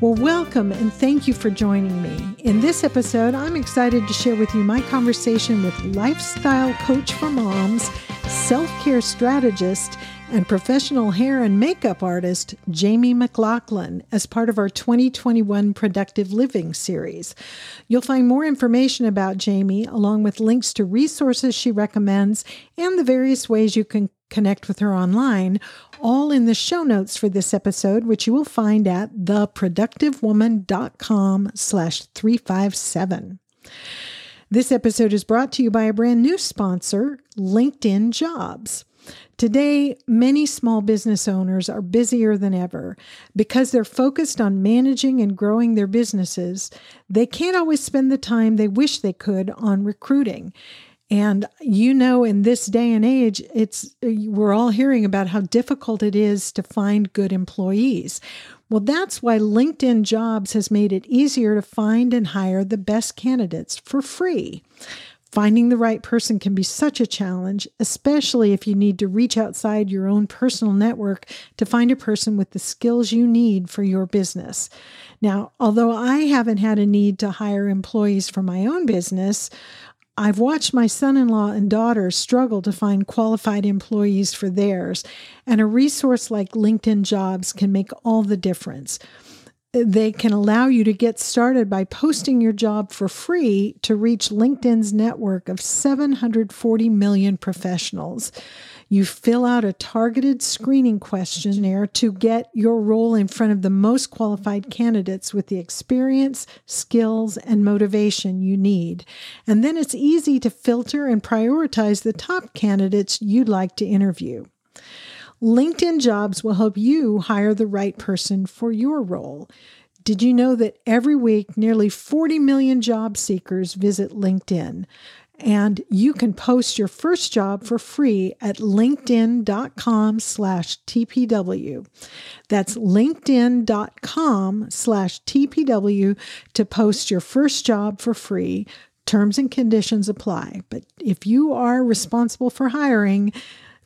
Well, welcome and thank you for joining me. In this episode, I'm excited to share with you my conversation with lifestyle coach for moms, self care strategist, and professional hair and makeup artist Jaime McLaughlin as part of our 2021 Productive Living series. You'll find more information about Jaime, along with links to resources she recommends and the various ways you can connect with her online, all in the show notes for this episode, which you will find at theproductivewoman.com slash 357. This episode is brought to you by a brand new sponsor, LinkedIn Jobs. Today, many small business owners are busier than ever. Because they're focused on managing and growing their businesses, they can't always spend the time they wish they could on recruiting. And you know, in this day and age, it's we're all hearing about how difficult it is to find good employees. Well, that's why LinkedIn Jobs has made it easier to find and hire the best candidates for free. Finding the right person can be such a challenge, especially if you need to reach outside your own personal network to find a person with the skills you need for your business. Now, although I haven't had a need to hire employees for my own business, I've watched my son in law and daughter struggle to find qualified employees for theirs, and a resource like LinkedIn Jobs can make all the difference. They can allow you to get started by posting your job for free to reach LinkedIn's network of 740 million professionals. You fill out a targeted screening questionnaire to get your role in front of the most qualified candidates with the experience, skills, and motivation you need. And then it's easy to filter and prioritize the top candidates you'd like to interview. LinkedIn Jobs will help you hire the right person for your role. Did you know that every week nearly 40 million job seekers visit LinkedIn? And you can post your first job for free at linkedin.com slash tpw that's linkedin.com slash tpw to post your first job for free. Terms and conditions apply but if you are responsible for hiring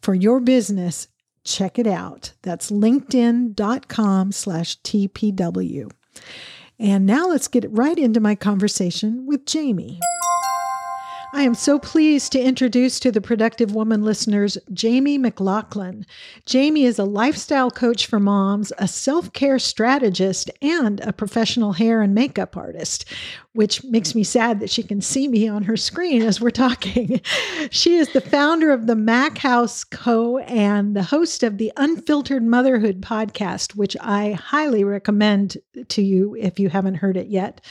for your business check it out. That's linkedin.com slash tpw and now let's get right into my conversation with jaime I am so pleased to introduce to the Productive Woman listeners Jaime McLaughlin. Jaime is a lifestyle coach for moms, a self care strategist, and a professional hair and makeup artist, which makes me sad that she can see me on her screen as we're talking. she is the founder of the Mac House Co. and the host of the Unfiltered Motherhood podcast, which I highly recommend to you if you haven't heard it yet.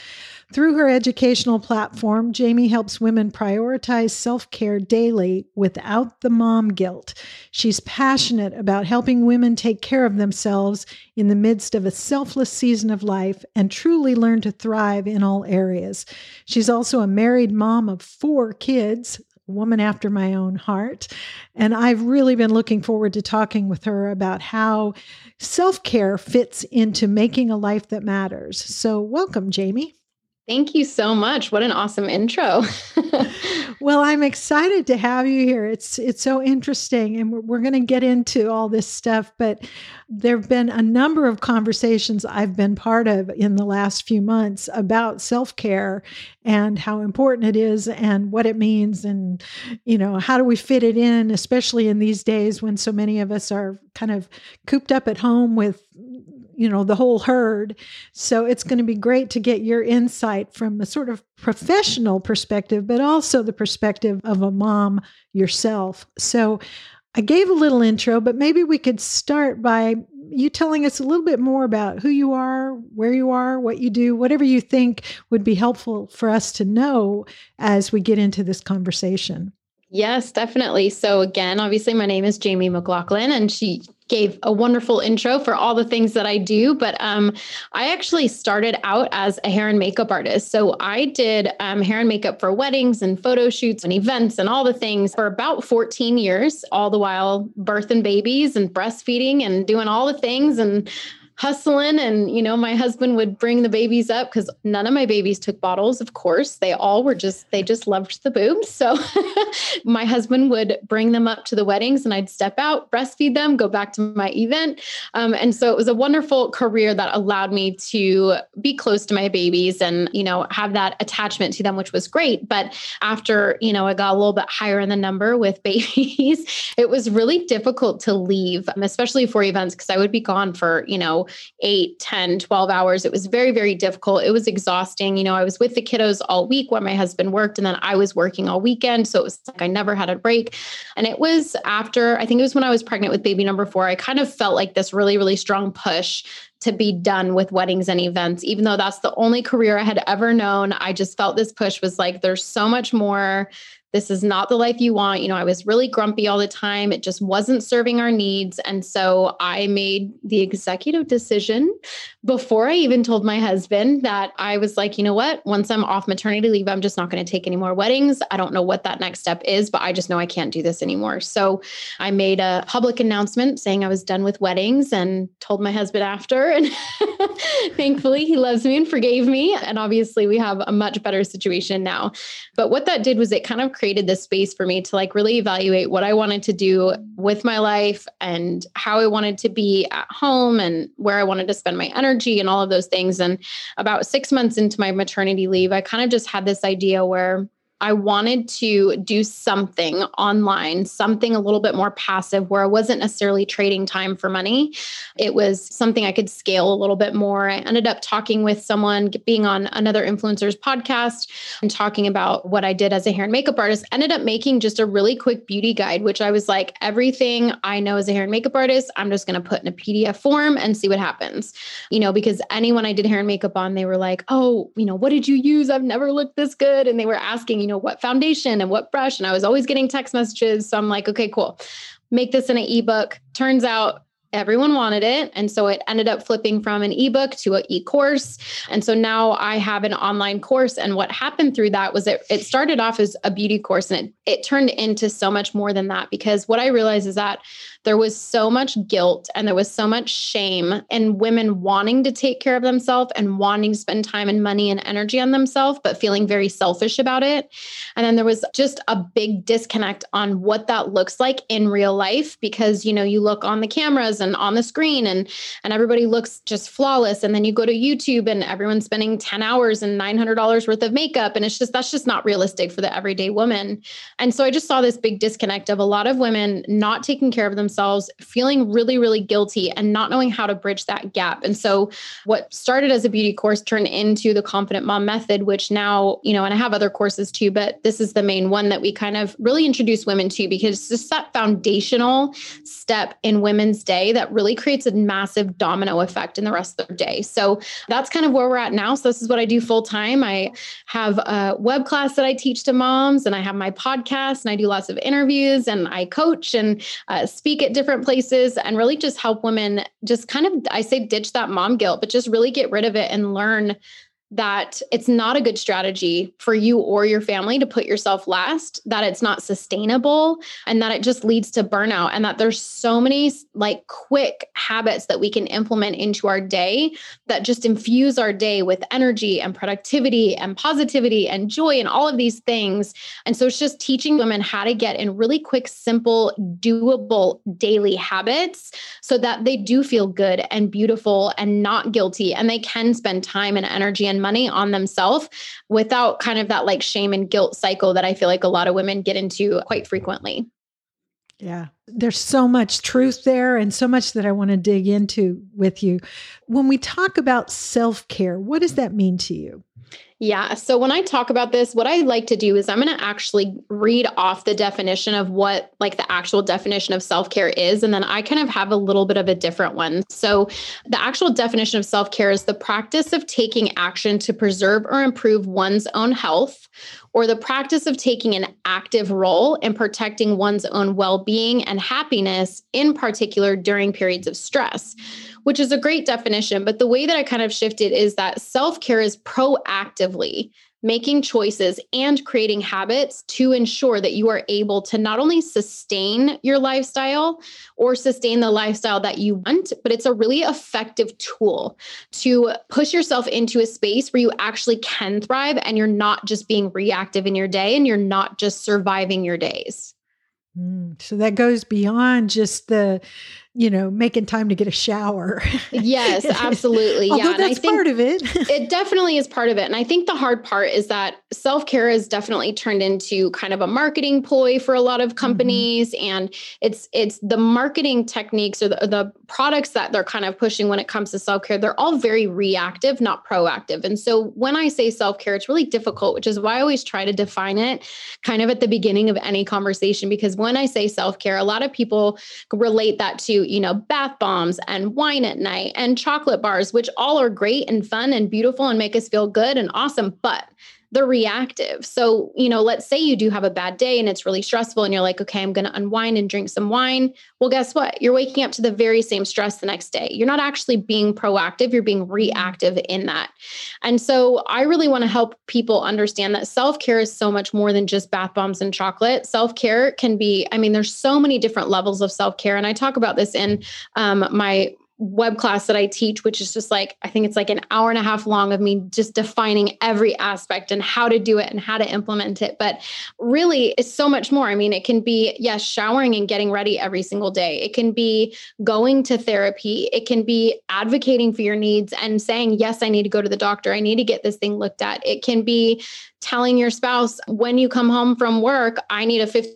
Through her educational platform, Jaime helps women prioritize self care daily without the mom guilt. She's passionate about helping women take care of themselves in the midst of a selfless season of life and truly learn to thrive in all areas. She's also a married mom of four kids, woman after my own heart. And I've really been looking forward to talking with her about how self care fits into making a life that matters. So, welcome, Jaime. Thank you so much. What an awesome intro. well, I'm excited to have you here. It's it's so interesting and we're, we're going to get into all this stuff, but there've been a number of conversations I've been part of in the last few months about self-care and how important it is and what it means and you know, how do we fit it in especially in these days when so many of us are kind of cooped up at home with you know the whole herd. So it's going to be great to get your insight from a sort of professional perspective but also the perspective of a mom yourself. So i gave a little intro but maybe we could start by you telling us a little bit more about who you are where you are what you do whatever you think would be helpful for us to know as we get into this conversation Yes, definitely. So, again, obviously, my name is Jaime McLaughlin, and she gave a wonderful intro for all the things that I do. But um, I actually started out as a hair and makeup artist. So, I did um, hair and makeup for weddings and photo shoots and events and all the things for about 14 years, all the while birthing babies and breastfeeding and doing all the things. And hustling and you know my husband would bring the babies up because none of my babies took bottles of course. They all were just they just loved the boobs. So my husband would bring them up to the weddings and i'd step out breastfeed them go back to my event. Um, and so it was a wonderful career that allowed me to be close to my babies and you know have that attachment to them which was great. But after you know i got a little bit higher in the number with babies it was really difficult to leave especially for events because i would be gone for you know 8, 10, 12 hours. It was very, very difficult. It was exhausting. You know, I was with the kiddos all week while my husband worked, and then I was working all weekend. So it was like I never had a break. And it was after, I think it was when I was pregnant with baby number four, I kind of felt like this really, really strong push to be done with weddings and events, even though that's the only career I had ever known. I just felt this push was like, there's so much more this is not the life you want. You know, I was really grumpy all the time. It just wasn't serving our needs. And so I made the executive decision before I even told my husband that I was like, you know what? Once I'm off maternity leave, I'm just not going to take any more weddings. I don't know what that next step is, but I just know I can't do this anymore. So I made a public announcement saying I was done with weddings and told my husband after. And thankfully, he loves me and forgave me. And obviously, we have a much better situation now. But what that did was it kind of created this space for me to like really evaluate what I wanted to do with my life and how I wanted to be at home and where I wanted to spend my energy and all of those things. And about six months into my maternity leave, I kind of just had this idea where I wanted to do something online, something a little bit more passive where I wasn't necessarily trading time for money. It was something I could scale a little bit more. I ended up talking with someone, being on another influencer's podcast and talking about what I did as a hair and makeup artist. Ended up making just a really quick beauty guide, which I was like, everything I know as a hair and makeup artist, I'm just going to put in a PDF form and see what happens. You know, because anyone I did hair and makeup on, they were like, oh, you know, what did you use? I've never looked this good. And they were asking, you know, know, what foundation and what brush. And I was always getting text messages. So I'm like, okay, cool. Make this in an ebook. Turns out everyone wanted it and so it ended up flipping from an ebook to an e-course and so now i have an online course and what happened through that was it, it started off as a beauty course and it, it turned into so much more than that because what i realized is that there was so much guilt and there was so much shame in women wanting to take care of themselves and wanting to spend time and money and energy on themselves, but feeling very selfish about it. And then there was just a big disconnect on what that looks like in real life because, you know, you look on the cameras and on the screen and and everybody looks just flawless and then you go to YouTube and everyone's spending 10 hours and $900 worth of makeup and it's just that's just not realistic for the everyday woman. And so I just saw this big disconnect of a lot of women not taking care of themselves themselves, feeling really, really guilty and not knowing how to bridge that gap. And so, what started as a beauty course turned into the Confident Mom Method, which now, you know, and I have other courses too, but this is the main one that we kind of really introduce women to because it's just that foundational step in women's day that really creates a massive domino effect in the rest of their day. So, that's kind of where we're at now. So, this is what I do full time. I have a web class that I teach to moms, and I have my podcast, and I do lots of interviews, and I coach and uh, speak at different places and really just help women just kind of, I say, ditch that mom guilt, but just really get rid of it and learn that it's not a good strategy for you or your family to put yourself last, that it's not sustainable, and that it just leads to burnout. And that there's so many like quick habits that we can implement into our day that just infuse our day with energy and productivity and positivity and joy and all of these things. And so it's just teaching women how to get in really quick, simple, doable daily habits so that they do feel good and beautiful and not guilty and they can spend time and energy and money on themselves without kind of that like shame and guilt cycle that I feel like a lot of women get into quite frequently. Yeah. There's so much truth there and so much that I want to dig into with you. When we talk about self care, what does that mean to you? Yeah. So when I talk about this, what I like to do is I'm going to actually read off the definition of what, like, the actual definition of self care is. And then I kind of have a little bit of a different one. So the actual definition of self care is the practice of taking action to preserve or improve one's own health, or the practice of taking an active role in protecting one's own well being and happiness, in particular during periods of stress which is a great definition. But the way that I kind of shifted is that self care is proactively making choices and creating habits to ensure that you are able to not only sustain your lifestyle or sustain the lifestyle that you want, but it's a really effective tool to push yourself into a space where you actually can thrive and you're not just being reactive in your day and you're not just surviving your days. Mm, so that goes beyond just the you know, making time to get a shower. Yes, absolutely. yeah. that's part of it. it definitely is part of it. And I think the hard part is that self-care is definitely turned into kind of a marketing ploy for a lot of mm-hmm. companies. Mm-hmm. And it's it's the marketing techniques or the, the products that they're kind of pushing when it comes to self-care, they're all very reactive, not proactive. And so when I say self-care, it's really difficult, which is why I always try to define it kind of at the beginning of any conversation. Because when I say self-care, a lot of people relate that to you know, bath bombs and wine at night and chocolate bars, which all are great and fun and beautiful and make us feel good and awesome. But they're reactive. So, you know, let's say you do have a bad day and it's really stressful and you're like, okay, I'm going to unwind and drink some wine. Well, guess what? You're waking up to the very same stress the next day. You're not actually being proactive, you're being reactive in that. And so, I really want to help people understand that self care is so much more than just bath bombs and chocolate. Self care can be, I mean, there's so many different levels of self care. And I talk about this in um, my web class that I teach, which is just like, I think it's like an hour and a half long of me just defining every aspect and how to do it and how to implement it. But really, it's so much more. I mean, it can be, yes, showering and getting ready every single day. It can be going to therapy. It can be advocating for your needs and saying, yes, I need to go to the doctor. I need to get this thing looked at. It can be telling your spouse, when you come home from work, I need a 15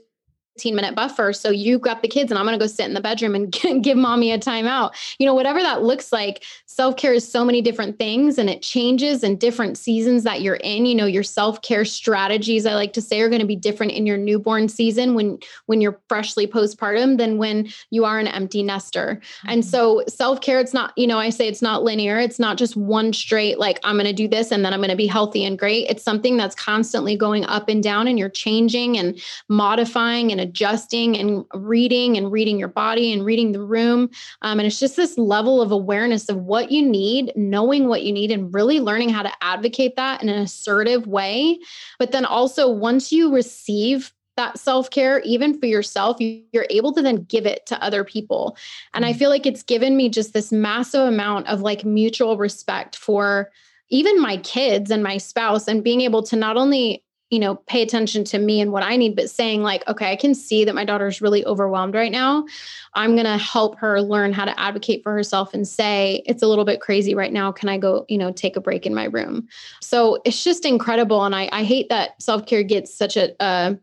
15 minute buffer. So you got the kids and I'm going to go sit in the bedroom and give mommy a timeout. You know, whatever that looks like, self care is so many different things and it changes in different seasons that you're in. You know, your self care strategies, I like to say, are going to be different in your newborn season when, when you're freshly postpartum than when you are an empty nester. Mm-hmm. And so self care, it's not, you know, I say it's not linear. It's not just one straight, like I'm going to do this and then I'm going to be healthy and great. It's something that's constantly going up and down and you're changing and modifying and adjusting and reading and reading your body and reading the room. Um, and it's just this level of awareness of what you need, knowing what you need, and really learning how to advocate that in an assertive way. But then also, once you receive that self care, even for yourself, you're able to then give it to other people. And I mm. feel like it's given me just this massive amount of like mutual respect for even my kids and my spouse and being able to not only you know, pay attention to me and what I need, but saying, like, okay, I can see that my daughter's really overwhelmed right now. I'm going to help her learn how to advocate for herself and say, it's a little bit crazy right now. Can I go, you know, take a break in my room? So it's just incredible. And I, I hate that self care gets such a, a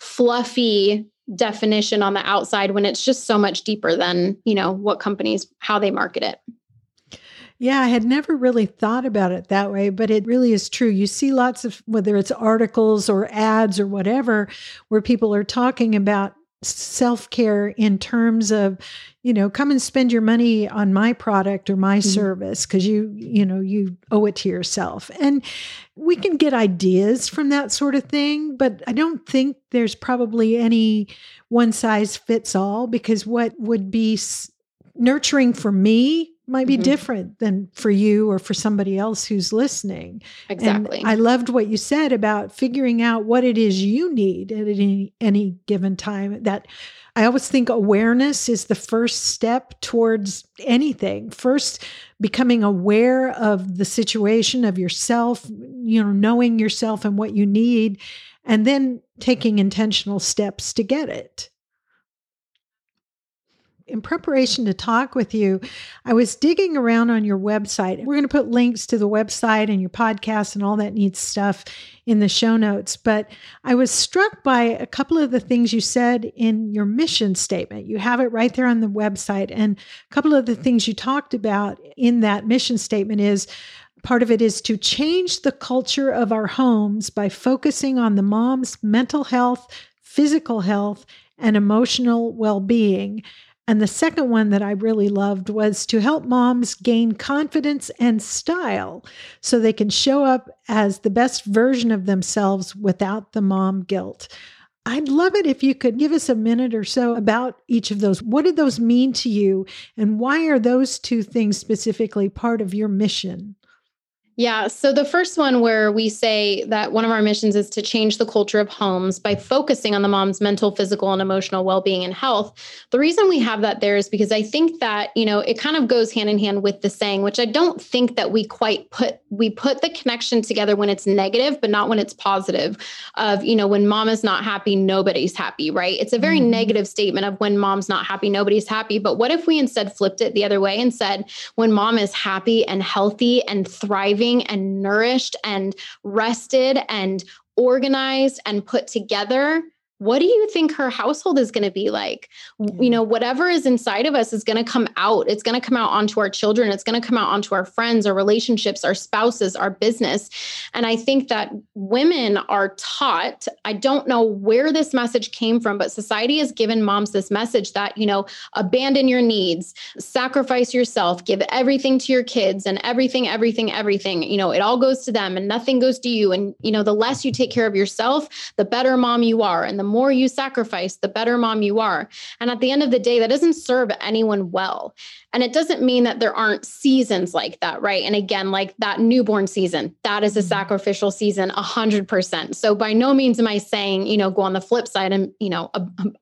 fluffy definition on the outside when it's just so much deeper than, you know, what companies, how they market it. Yeah, I had never really thought about it that way, but it really is true. You see lots of, whether it's articles or ads or whatever, where people are talking about self care in terms of, you know, come and spend your money on my product or my mm-hmm. service because you, you know, you owe it to yourself. And we can get ideas from that sort of thing, but I don't think there's probably any one size fits all because what would be nurturing for me might be mm-hmm. different than for you or for somebody else who's listening. Exactly. And I loved what you said about figuring out what it is you need at any any given time. That I always think awareness is the first step towards anything. First becoming aware of the situation of yourself, you know, knowing yourself and what you need and then taking intentional steps to get it in preparation to talk with you, I was digging around on your website. We're going to put links to the website and your podcast and all that neat stuff in the show notes. But I was struck by a couple of the things you said in your mission statement. You have it right there on the website. And a couple of the things you talked about in that mission statement is part of it is to change the culture of our homes by focusing on the mom's mental health, physical health, and emotional well being. And the second one that I really loved was to help moms gain confidence and style so they can show up as the best version of themselves without the mom guilt. I'd love it if you could give us a minute or so about each of those. What did those mean to you? And why are those two things specifically part of your mission? Yeah. So the first one where we say that one of our missions is to change the culture of homes by focusing on the mom's mental, physical, and emotional well-being and health. The reason we have that there is because I think that, you know, it kind of goes hand in hand with the saying, which I don't think that we quite put we put the connection together when it's negative, but not when it's positive. Of, you know, when mom is not happy, nobody's happy, right? It's a very mm-hmm. negative statement of when mom's not happy, nobody's happy. But what if we instead flipped it the other way and said, when mom is happy and healthy and thriving? And nourished and rested and organized and put together what do you think her household is going to be like? You mm. know whatever is inside of us is going to come out. It's going to come out onto our children. It's going to come out onto our friends our relationships our spouses our business. And i think that women are taught i don't know where this message came from but society has given moms this message that you know abandon your needs sacrifice yourself give everything to your kids and everything everything everything. You know it all goes to them and nothing goes to you. And you know the less you take care of yourself the better mom you are. And the more you sacrifice, the better mom you are. And at the end of the day, that doesn't serve anyone well. And it doesn't mean that there aren't seasons like that, right? And again, like that newborn season, that is a mm-hmm. sacrificial season, 100%. So by no means am I saying, you know, go on the flip side and, you know,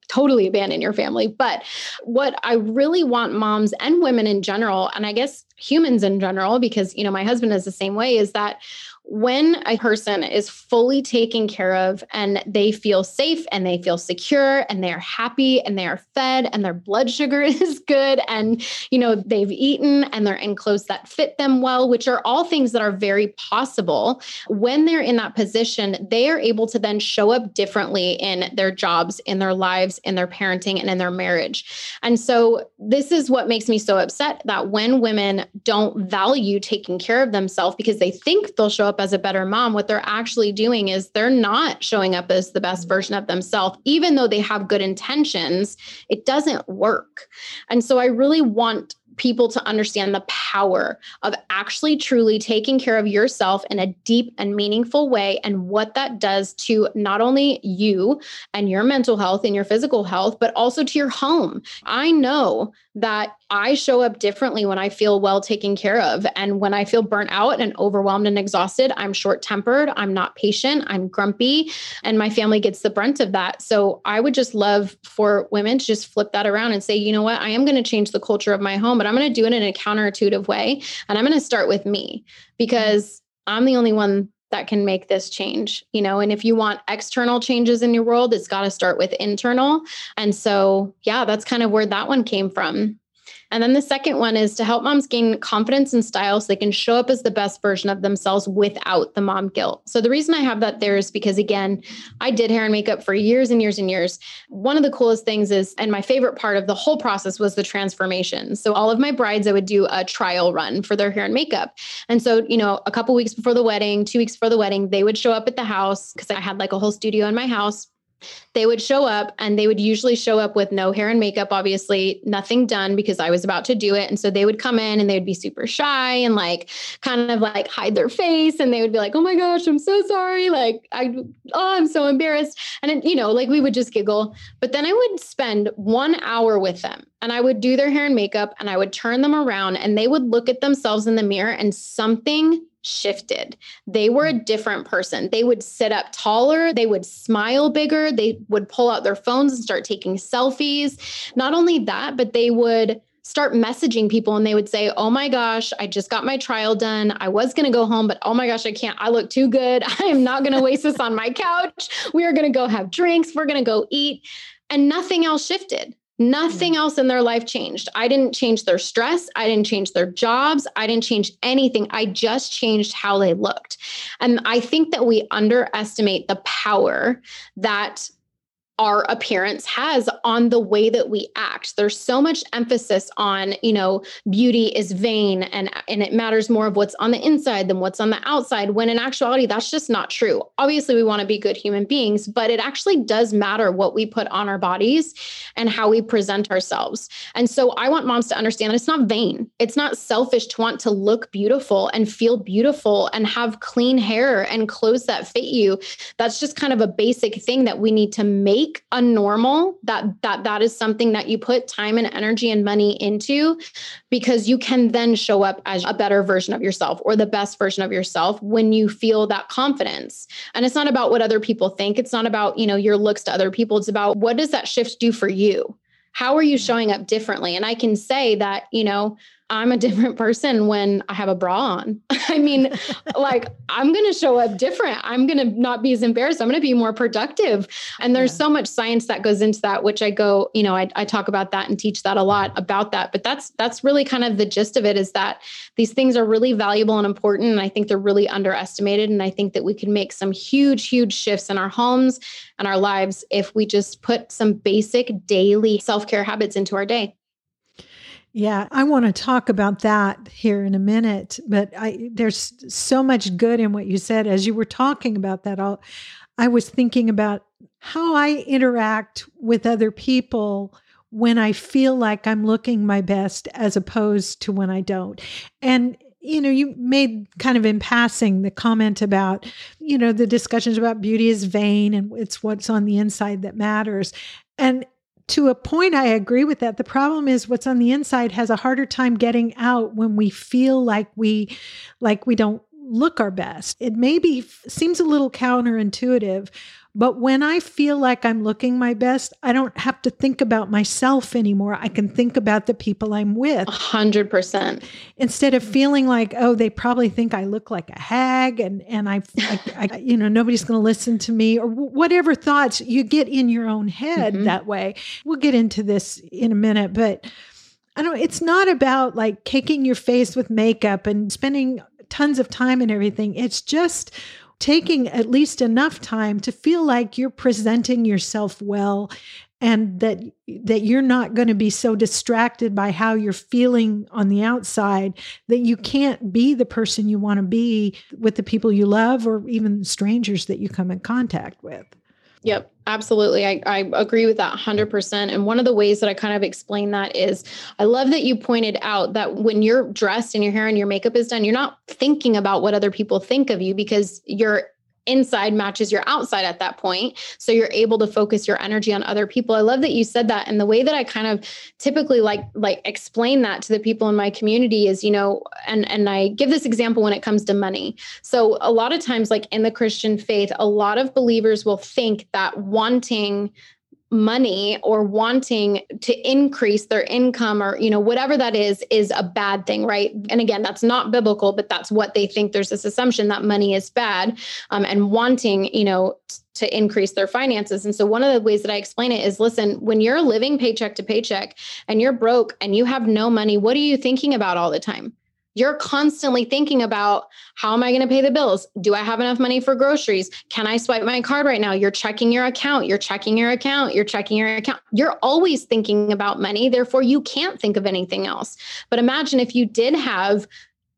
totally abandon your family. But what I really want moms and women in general, and I guess humans in general, because, you know, my husband is the same way, is that when a person is fully taken care of and they feel safe and they feel secure and they're happy and they are fed and their blood sugar is good and you know they've eaten and they're in clothes that fit them well which are all things that are very possible when they're in that position they are able to then show up differently in their jobs in their lives in their parenting and in their marriage and so this is what makes me so upset that when women don't value taking care of themselves because they think they'll show up as a better mom, what they're actually doing is they're not showing up as the best version of themselves, even though they have good intentions. It doesn't work. And so I really want people to understand the power of actually truly taking care of yourself in a deep and meaningful way and what that does to not only you and your mental health and your physical health, but also to your home. I know that I show up differently when I feel well taken care of. And when I feel burnt out and overwhelmed and exhausted, I'm short tempered, I'm not patient, I'm grumpy, and my family gets the brunt of that. So I would just love for women to just flip that around and say, you know what, I am going to change the culture of my home, but I'm going to do it in a counterintuitive way. And I'm going to start with me because I'm the only one that can make this change you know and if you want external changes in your world it's got to start with internal and so yeah that's kind of where that one came from and then the second one is to help moms gain confidence and style so they can show up as the best version of themselves without the mom guilt. So the reason I have that there is because, again, I did hair and makeup for years and years and years. One of the coolest things is, and my favorite part of the whole process was the transformation. So all of my brides, I would do a trial run for their hair and makeup. And so, you know, a couple weeks before the wedding, two weeks before the wedding, they would show up at the house because I had like a whole studio in my house they would show up and they would usually show up with no hair and makeup, obviously, nothing done because I was about to do it. And so they would come in and they would be super shy and like kind of like hide their face. And they would be like, oh my gosh, I'm so sorry. Like, I, oh, I'm so embarrassed. And, it, you know, like we would just giggle. But then I would spend one hour with them and I would do their hair and makeup and I would turn them around and they would look at themselves in the mirror and something shifted. They were a mm. different person. They would sit up taller, they would smile bigger, they would pull out their phones and start taking selfies. Not only that, but they would start messaging people and they would say, Oh my gosh, I just got my trial done. I was going to go home, but oh my gosh, I can't. I look too good. I am not going to waste this on my couch. We are going to go have drinks. We're going to go eat. And nothing else shifted. Nothing mm. else in their life changed. I didn't change their stress. I didn't change their jobs. I didn't change anything. I just changed how they looked. And I think that we underestimate the power that our appearance has on the way that we act. There's so much emphasis on, you know, beauty is vain and and it matters more of what's on the inside than what's on the outside when in actuality that's just not true. Obviously we want to be good human beings, but it actually does matter what we put on our bodies and how we present ourselves. And so I want moms to understand that it's not vain. It's not selfish to want to look beautiful and feel beautiful and have clean hair and clothes that fit you. That's just kind of a basic thing that we need to make make a normal that that that is something that you put time and energy and money into because you can then show up as a better version of yourself or the best version of yourself when you feel that confidence. And it's not about what other people think. It's not about you know your looks to other people. It's about what does that shift do for you? How are you mm-hmm. showing up differently? And i can say that you know I'm a different person when I have a bra on. I mean, like I'm going to show up different. I'm going to not be as embarrassed. I'm going to be more productive. And there's yeah. so much science that goes into that, which I go, you know, I, I talk about that and teach that a lot about that. But that's that's really kind of the gist of it is that these things are really valuable and important. And I think they're really underestimated. And I think that we can make some huge, huge shifts in our homes and our lives if we just put some basic daily self-care habits into our day. Yeah, I want to talk about that here in a minute, but I there's so much good in what you said as you were talking about that. I'll, I was thinking about how I interact with other people when I feel like I'm looking my best as opposed to when I don't. And you know, you made kind of in passing the comment about, you know, the discussions about beauty is vain and it's what's on the inside that matters. And to a point, I agree with that. The problem is what's on the inside has a harder time getting out when we feel like we, like we don't look our best. It maybe seems a little counterintuitive, but when I feel like I'm looking my best, I don't have to think about myself anymore. I can think about the people I'm with. A hundred percent. Instead of feeling like, oh, they probably think I look like a hag and, and I, I, I you know, nobody's going to listen to me or whatever thoughts you get in your own head mm-hmm. that way. We'll get into this in a minute, but I don't, it's not about like caking your face with makeup and spending tons of time and everything. It's just taking at least enough time to feel like you're presenting yourself well and that that you're not going to be so distracted by how you're feeling on the outside that you can't be the person you want to be with the people you love or even strangers that you come in contact with. Yep, absolutely. I, I agree with that 100%. And one of the ways that I kind of explain that is I love that you pointed out that when you're dressed and your hair and your makeup is done, you're not thinking about what other people think of you because you're inside matches your outside at that point. So you're able to focus your energy on other people. I love that you said that. And the way that i kind of typically like like explain that to the people in my community is you know and and i give this example when it comes to money. So a lot of times like in the christian faith a lot of believers will think that wanting money or wanting to increase their income or you know whatever that is is a bad thing right? And again that's not biblical but that's what they think. There's this assumption that money is bad um, and wanting you know to increase their finances. And so one of the ways that i explain it is listen when you're living paycheck to paycheck and you're broke and you have no money what are you thinking about all the time you're constantly thinking about how am I going to pay the bills? Do I have enough money for groceries? Can I swipe my card right now? You're checking your account. You're checking your account. You're checking your account. You're always thinking about money. Therefore, you can't think of anything else. But imagine if you did have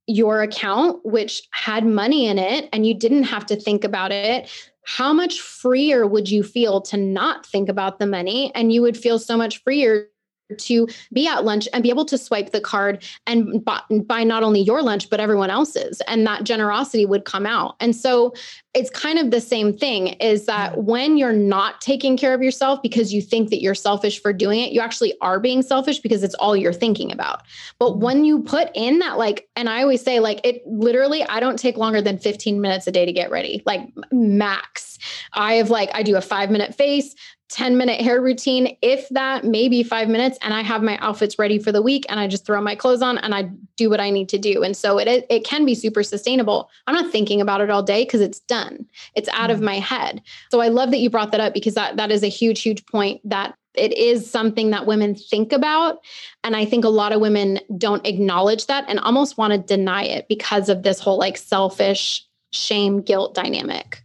your account, which had money in it, and you didn't have to think about it how much freer would you feel to not think about the money? And you would feel so much freer to be at lunch and be able to swipe the card and buy not only your lunch but everyone else's. And that generosity would come out. And so it's kind of the same thing is that when you're not taking care of yourself because you think that you're selfish for doing it you actually are being selfish because it's all you're thinking about. But mm-hmm. when you put in that like and i always say like it literally i don't take longer than 15 minutes a day to get ready like max. I have like i do a 5 minute face 10 minute hair routine, if that, maybe five minutes, and I have my outfits ready for the week and I just throw my clothes on and I do what I need to do. And so it it can be super sustainable. I'm not thinking about it all day because it's done. It's out mm-hmm. of my head. So I love that you brought that up because that that is a huge, huge point that it is something that women think about. And I think a lot of women don't acknowledge that and almost want to deny it because of this whole like selfish shame guilt dynamic.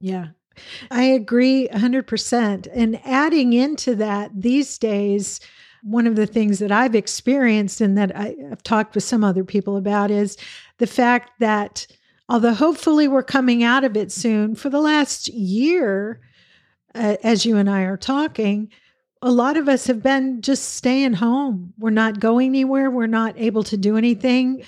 Yeah. I agree 100%. And adding into that these days, one of the things that I've experienced and that I, have talked with some other people about is the fact that although hopefully we're coming out of it soon, for the last year, uh, as you and I are talking, a lot of us have been just staying home. We're not going anywhere. We're not able to do anything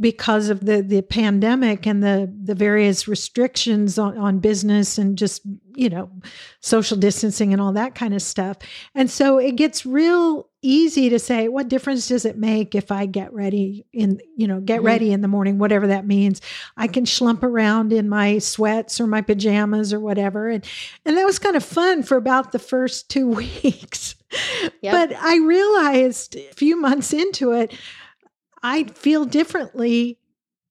because of the the pandemic and the the various restrictions on, on business and just you know social distancing and all that kind of stuff and so it gets real easy to say what difference does it make if i get ready in you know get mm-hmm. ready in the morning whatever that means i can schlump around in my sweats or my pajamas or whatever and and that was kind of fun for about the first two weeks yep. but i realized a few months into it I feel differently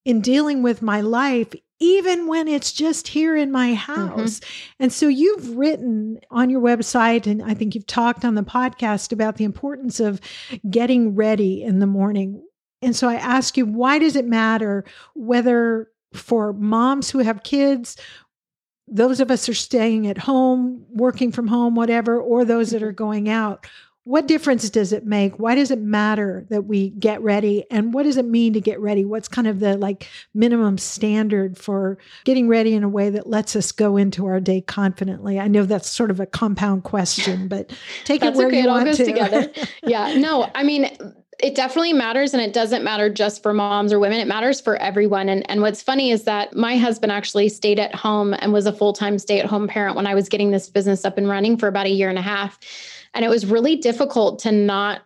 in dealing with my life, even when it's just here in my mm-hmm. house. Mm-hmm. And so you've written on your website, and I think you've talked on the podcast about the importance of getting ready in the morning. And so I ask you, why does it matter whether for moms who have kids, those of us are staying at home, working from home, whatever, or those that mm-hmm. are going out? What difference does it make? Why does it matter that we get ready? And what does it mean to get ready? What's kind of the like minimum standard for getting ready in a way that lets us go into our day confidently? I know that's sort of a compound question, but take it where okay. you it want all goes to. together. yeah. No, I mean, it definitely matters and it doesn't matter just for moms or women it matters for everyone and and what's funny is that my husband actually stayed at home and was a full-time stay-at-home parent when I was getting this business up and running for about a year and a half and it was really difficult to not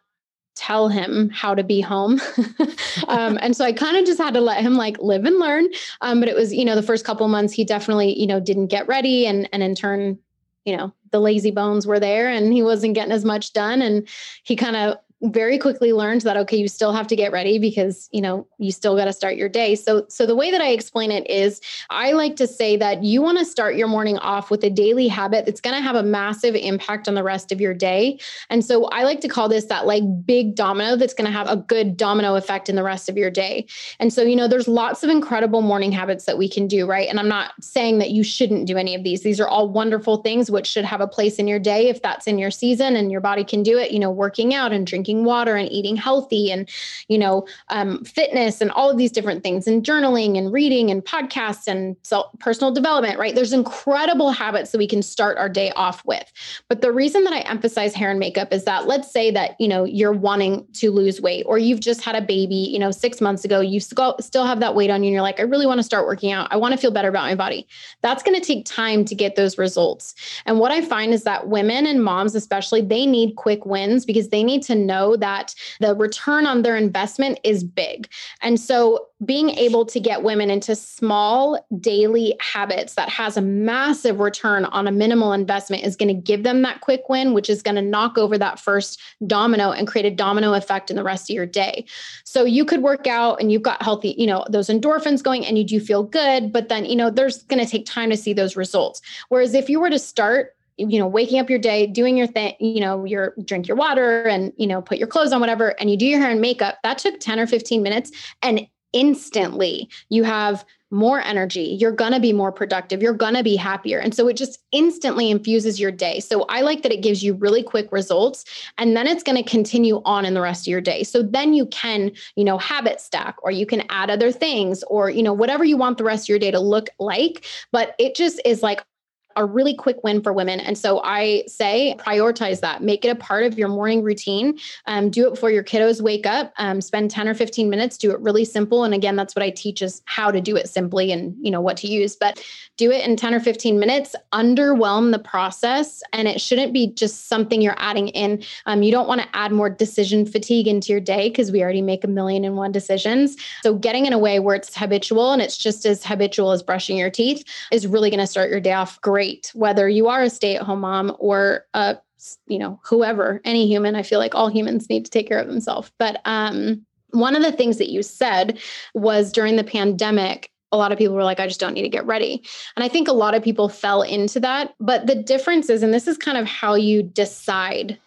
tell him how to be home. um, and so I kind of just had to let him like live and learn. Um, but it was, you know, the first couple months he definitely, you know, didn't get ready and and in turn, you know, the lazy bones were there and he wasn't getting as much done. And he kind of very quickly learned that okay you still have to get ready because you know you still got to start your day. So so the way that i explain it is i like to say that you want to start your morning off with a daily habit that's going to have a massive impact on the rest of your day. And so i like to call this that like big domino that's going to have a good domino effect in the rest of your day. And so you know there's lots of incredible morning habits that we can do right? And i'm not saying that you shouldn't do any of these. These are all wonderful things which should have a place in your day if that's in your season and your body can do it you know working out and drinking drinking water and eating healthy and you know um, fitness and all of these different things and journaling and reading and podcasts and self personal development right? There's incredible habits that we can start our day off with. But the reason that i emphasize hair and makeup is that let's say that you know you're wanting to lose weight or you've just had a baby you know six months ago you still have that weight on you and you're like i really want to start working out. I want to feel better about my body. That's going to take time to get those results. And what i find is that women and moms especially they need quick wins because they need to know know that the return on their investment is big. And so being able to get women into small daily habits that has a massive return on a minimal investment is going to give them that quick win, which is going to knock over that first domino and create a domino effect in the rest of your day. So you could work out and you've got healthy, you know, those endorphins going and you do feel good, but then, you know, there's going to take time to see those results. Whereas if you were to start you know waking up your day doing your thing you know your drink your water and you know put your clothes on whatever and you do your hair and makeup that took 10 or 15 minutes. And instantly you have more energy. You're going to be more productive. You're going to be happier. And so it just instantly infuses your day. So i like that it gives you really quick results and then it's going to continue on in the rest of your day. So then you can you know habit stack or you can add other things or you know whatever you want the rest of your day to look like. But it just is like a really quick win for women. And so I say prioritize that, make it a part of your morning routine. Um, do it before your kiddos wake up. Um, spend 10 or 15 minutes, do it really simple. And again, that's what I teach is how to do it simply and you know what to use. But do it in 10 or 15 minutes, underwhelm the process. And it shouldn't be just something you're adding in. Um, you don't want to add more decision fatigue into your day because we already make a million and one decisions. So getting in a way where it's habitual and it's just as habitual as brushing your teeth is really going to start your day off great great whether you are a stay-at-home mom or a you know whoever any human i feel like all humans need to take care of themselves but um one of the things that you said was during the pandemic a lot of people were like, I just don't need to get ready. And I think a lot of people fell into that. But the difference is, and this is kind of how you decide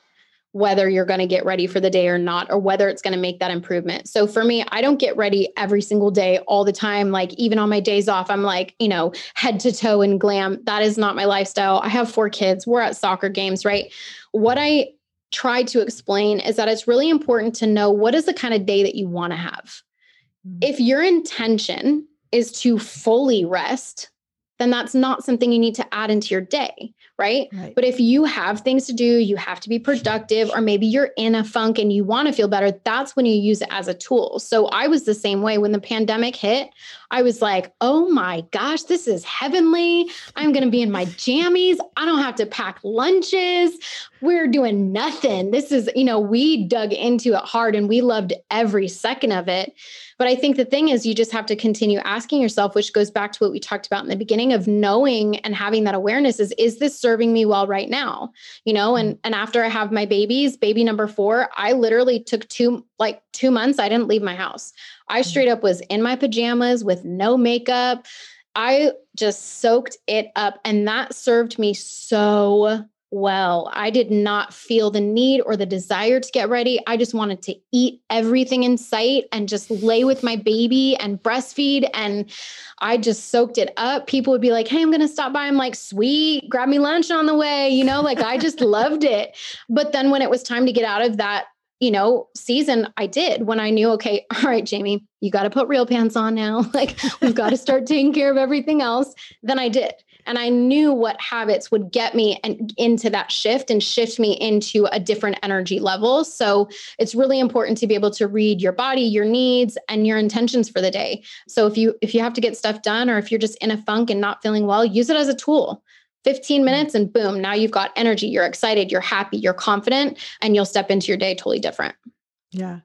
whether you're going to get ready for the day or not, or whether it's going to make that improvement. So for me, I don't get ready every single day, all the time. Like even on my days off, I'm like, you know, head to toe in glam. That is not my lifestyle. I have four kids. We're at soccer games, right? What I try to explain is that it's really important to know what is the kind of day that you want to have. Mm-hmm. If your intention is to fully rest, then that's not something you need to add into your day right? right? But if you have things to do, you have to be productive, or maybe you're in a funk and you want to feel better, that's when you use it as a tool. So I was the same way when the pandemic hit. I was like, oh my gosh, this is heavenly. I'm going to be in my jammies. I don't have to pack lunches. We're doing nothing. This is, you know, we dug into it hard and we loved every second of it. But I think the thing is, you just have to continue asking yourself, which goes back to what we talked about in the beginning of knowing and having that awareness is, is this serving me well right now? You know, and, and after I have my babies, baby number four, I literally took two, like two months, I didn't leave my house. I mm-hmm. straight up was in my pajamas with no makeup. I just soaked it up and that served me so well. I did not feel the need or the desire to get ready. I just wanted to eat everything in sight and just lay with my baby and breastfeed. And I just soaked it up. People would be like, Hey, I'm going to stop by. I'm like, sweet, grab me lunch on the way. You know, like I just loved it. But then when it was time to get out of that, you know, season, I did when I knew, okay, all right, Jaime, you got to put real pants on now. Like we've got to start taking care of everything else. Then I did and I knew what habits would get me and into that shift and shift me into a different energy level. So it's really important to be able to read your body, your needs, and your intentions for the day. So if you if you have to get stuff done or if you're just in a funk and not feeling well, use it as a tool. 15 mm-hmm. minutes and boom, now you've got energy, you're excited, you're happy, you're confident, and you'll step into your day totally different. Yeah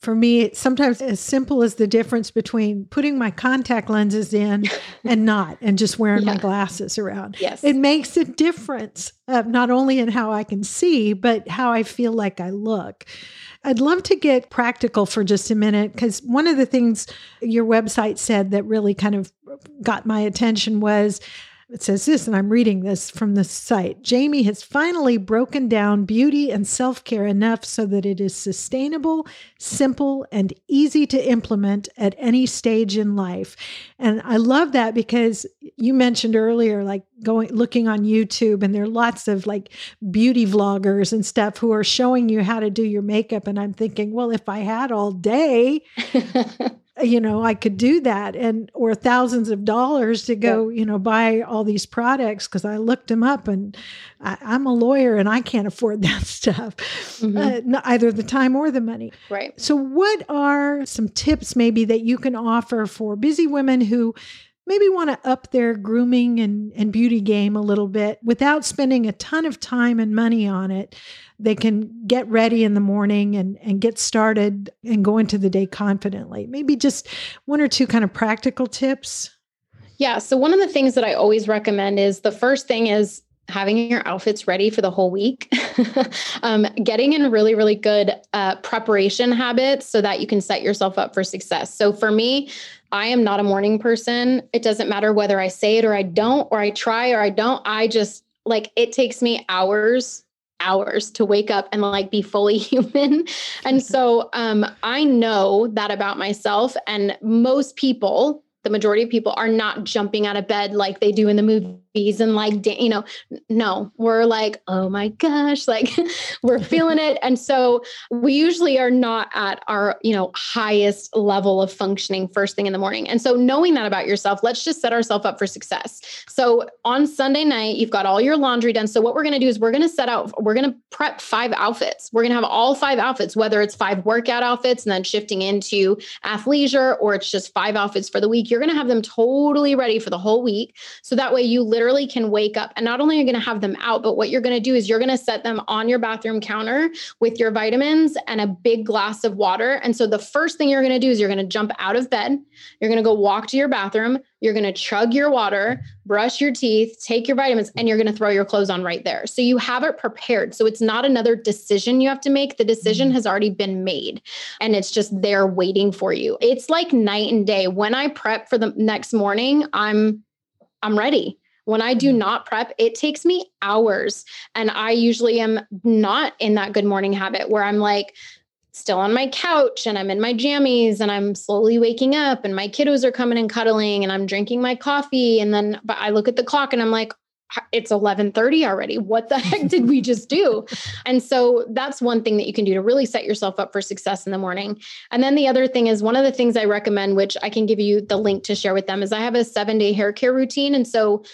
for me, it's sometimes as simple as the difference between putting my contact lenses in and not, and just wearing yeah. my glasses around. Yes. It makes a difference, uh, not only in how I can see, but how I feel like I look. I'd love to get practical for just a minute because one of the things your website said that really kind of got my attention was it says this, and I'm reading this from the site. Jaime has finally broken down beauty and self care enough so that it is sustainable, simple, and easy to implement at any stage in life. And I love that because you mentioned earlier, like going looking on YouTube, and there are lots of like beauty vloggers and stuff who are showing you how to do your makeup. And I'm thinking, well, if I had all day, you know i could do that and or thousands of dollars to go yeah. you know buy all these products because i looked them up and I, am a lawyer and i can't afford that stuff mm-hmm. uh, either the time or the money right so what are some tips maybe that you can offer for busy women who maybe want to up their grooming and, and beauty game a little bit without spending a ton of time and money on it. They can get ready in the morning and, and get started and go into the day confidently. Maybe just one or two kind of practical tips. Yeah. So, one of the things that I always recommend is the first thing is having your outfits ready for the whole week, um, getting in really, really good uh, preparation habits so that you can set yourself up for success. So for me, I am not a morning person. It doesn't matter whether I say it or I don't, or I try or I don't. I just like it takes me hours hours to wake up and like be fully human. And so um I know that about myself and most people the majority of people are not jumping out of bed like they do in the movies and like you know no we're like oh my gosh like we're feeling it. And so we usually are not at our you know highest level of functioning first thing in the morning. And so knowing that about yourself let's just set ourselves up for success. So on sunday night you've got all your laundry done. So what we're going to do is we're going to set out we're going to prep five outfits. We're going to have all five outfits whether it's five workout outfits and then shifting into athleisure or it's just five outfits for the week. You're going to have them totally ready for the whole week. So that way you literally can wake up and not only are you going to have them out, but what you're going to do is you're going to set them on your bathroom counter with your vitamins and a big glass of water. And so the first thing you're going to do is you're going to jump out of bed. You're going to go walk to your bathroom. You're going to chug your water, brush your teeth, take your vitamins, and you're going to throw your clothes on right there. So you have it prepared. So it's not another decision you have to make. The decision mm-hmm. has already been made and it's just there waiting for you. It's like night and day. When I prep for the next morning, I'm I'm ready When I do mm-hmm. not prep, it takes me hours. And I usually am not in that good morning habit where I'm like, still on my couch and I'm in my jammies and I'm slowly waking up and my kiddos are coming and cuddling and I'm drinking my coffee and then but I look at the clock and I'm like it's 11:30 already. What the heck did we just do? And so that's one thing that you can do to really set yourself up for success in the morning. And then the other thing is one of the things I recommend which I can give you the link to share with them is I have a 7-day hair care routine and so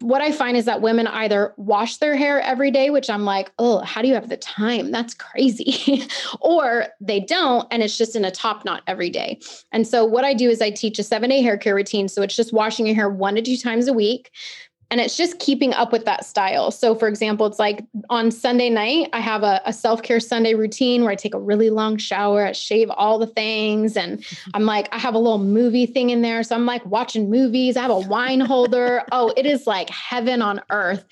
what I find is that women either wash their hair every day, which I'm like, oh, how do you have the time? That's crazy. or they don't, and it's just in a top knot every day. And so, what I do is I teach a seven day hair care routine. So, it's just washing your hair one to two times a week and it's just keeping up with that style. So, for example, it's like on Sunday night, I have a, a self care Sunday routine where I take a really long shower, I shave all the things, and I'm like, I have a little movie thing in there. So, I'm like watching movies. I have a wine holder. oh, it is like heaven on earth.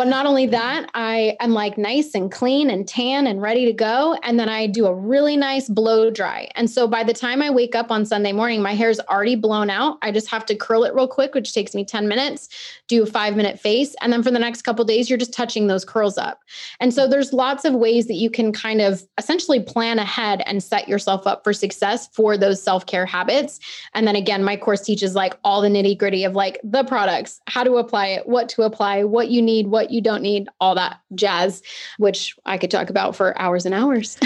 But not only that, I am like nice and clean and tan and ready to go. And then I do a really nice blow dry. And so by the time I wake up on Sunday morning, my hair is already blown out. I just have to curl it real quick, which takes me 10 minutes, do a five minute face. And then for the next couple days, you're just touching those curls up. And so there's lots of ways that you can kind of essentially plan ahead and set yourself up for success for those self care habits. And then again, my course teaches like all the nitty gritty of like the products, how to apply it, what to apply, what you need, what what you don't need, all that jazz, which I could talk about for hours and hours.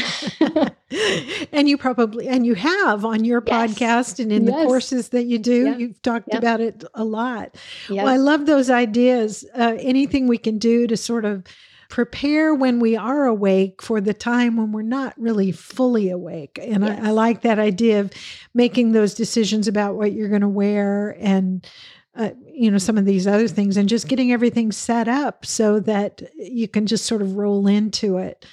and you probably, and you have on your yes. podcast and in yes. the courses that you do, yeah. you've talked yeah. about it a lot. Well, I love those ideas. Uh, anything we can do to sort of prepare when we are awake for the time when we're not really fully awake. And yes. I, I, like that idea of making those decisions about what you're going to wear and uh, you know some of these other things and just getting everything set up so that you can just sort of roll into it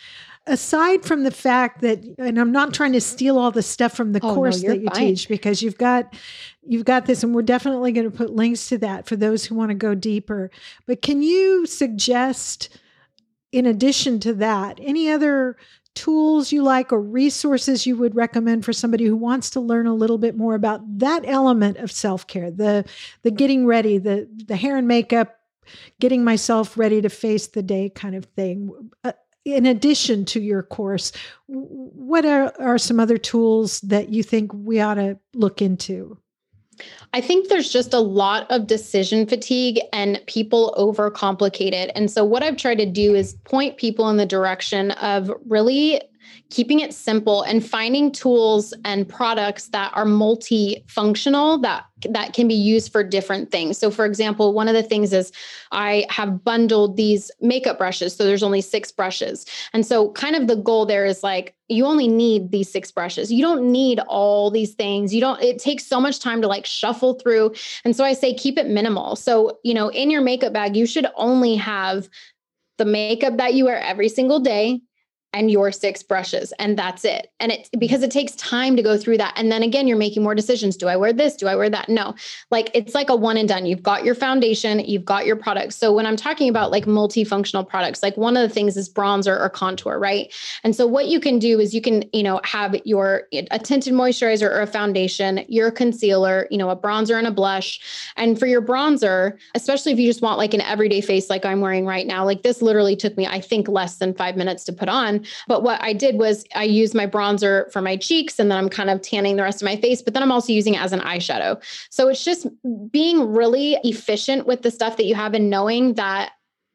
aside from the fact that and i'm not trying to steal all the stuff from the oh, course no, that you fine. teach because you've got you've got this and we're definitely going to put links to that for those who want to go deeper but can you suggest in addition to that any other tools you like or resources you would recommend for somebody who wants to learn a little bit more about that element of self-care the the getting ready the the hair and makeup getting myself ready to face the day kind of thing. Uh, in addition to your course what are, are some other tools that you think we ought to look into I think there's just a lot of decision fatigue and people overcomplicate it. And so, what I've tried to do is point people in the direction of really keeping it simple and finding tools and products that are multifunctional that that can be used for different things. So for example, one of the things is I have bundled these makeup brushes so there's only 6 brushes. And so kind of the goal there is like you only need these 6 brushes. You don't need all these things. You don't it takes so much time to like shuffle through. And so I say keep it minimal. So, you know, in your makeup bag you should only have the makeup that you wear every single day and your six brushes and that's it. And it because it takes time to go through that. And then again you're making more decisions. Do i wear this? Do i wear that? No. Like it's like a one and done. You've got your foundation you've got your products so when i'm talking about like multifunctional products like one of the things is bronzer or contour right? And so what you can do is you can you know have your a tinted moisturizer or a foundation your concealer you know a bronzer and a blush. And for your bronzer especially if you just want like an everyday face like i'm wearing right now like this literally took me i think less than five minutes to put on but what I did was I used my bronzer for my cheeks and then I'm kind of tanning the rest of my face, but then I'm also using it as an eyeshadow. So it's just being really efficient with the stuff that you have and knowing that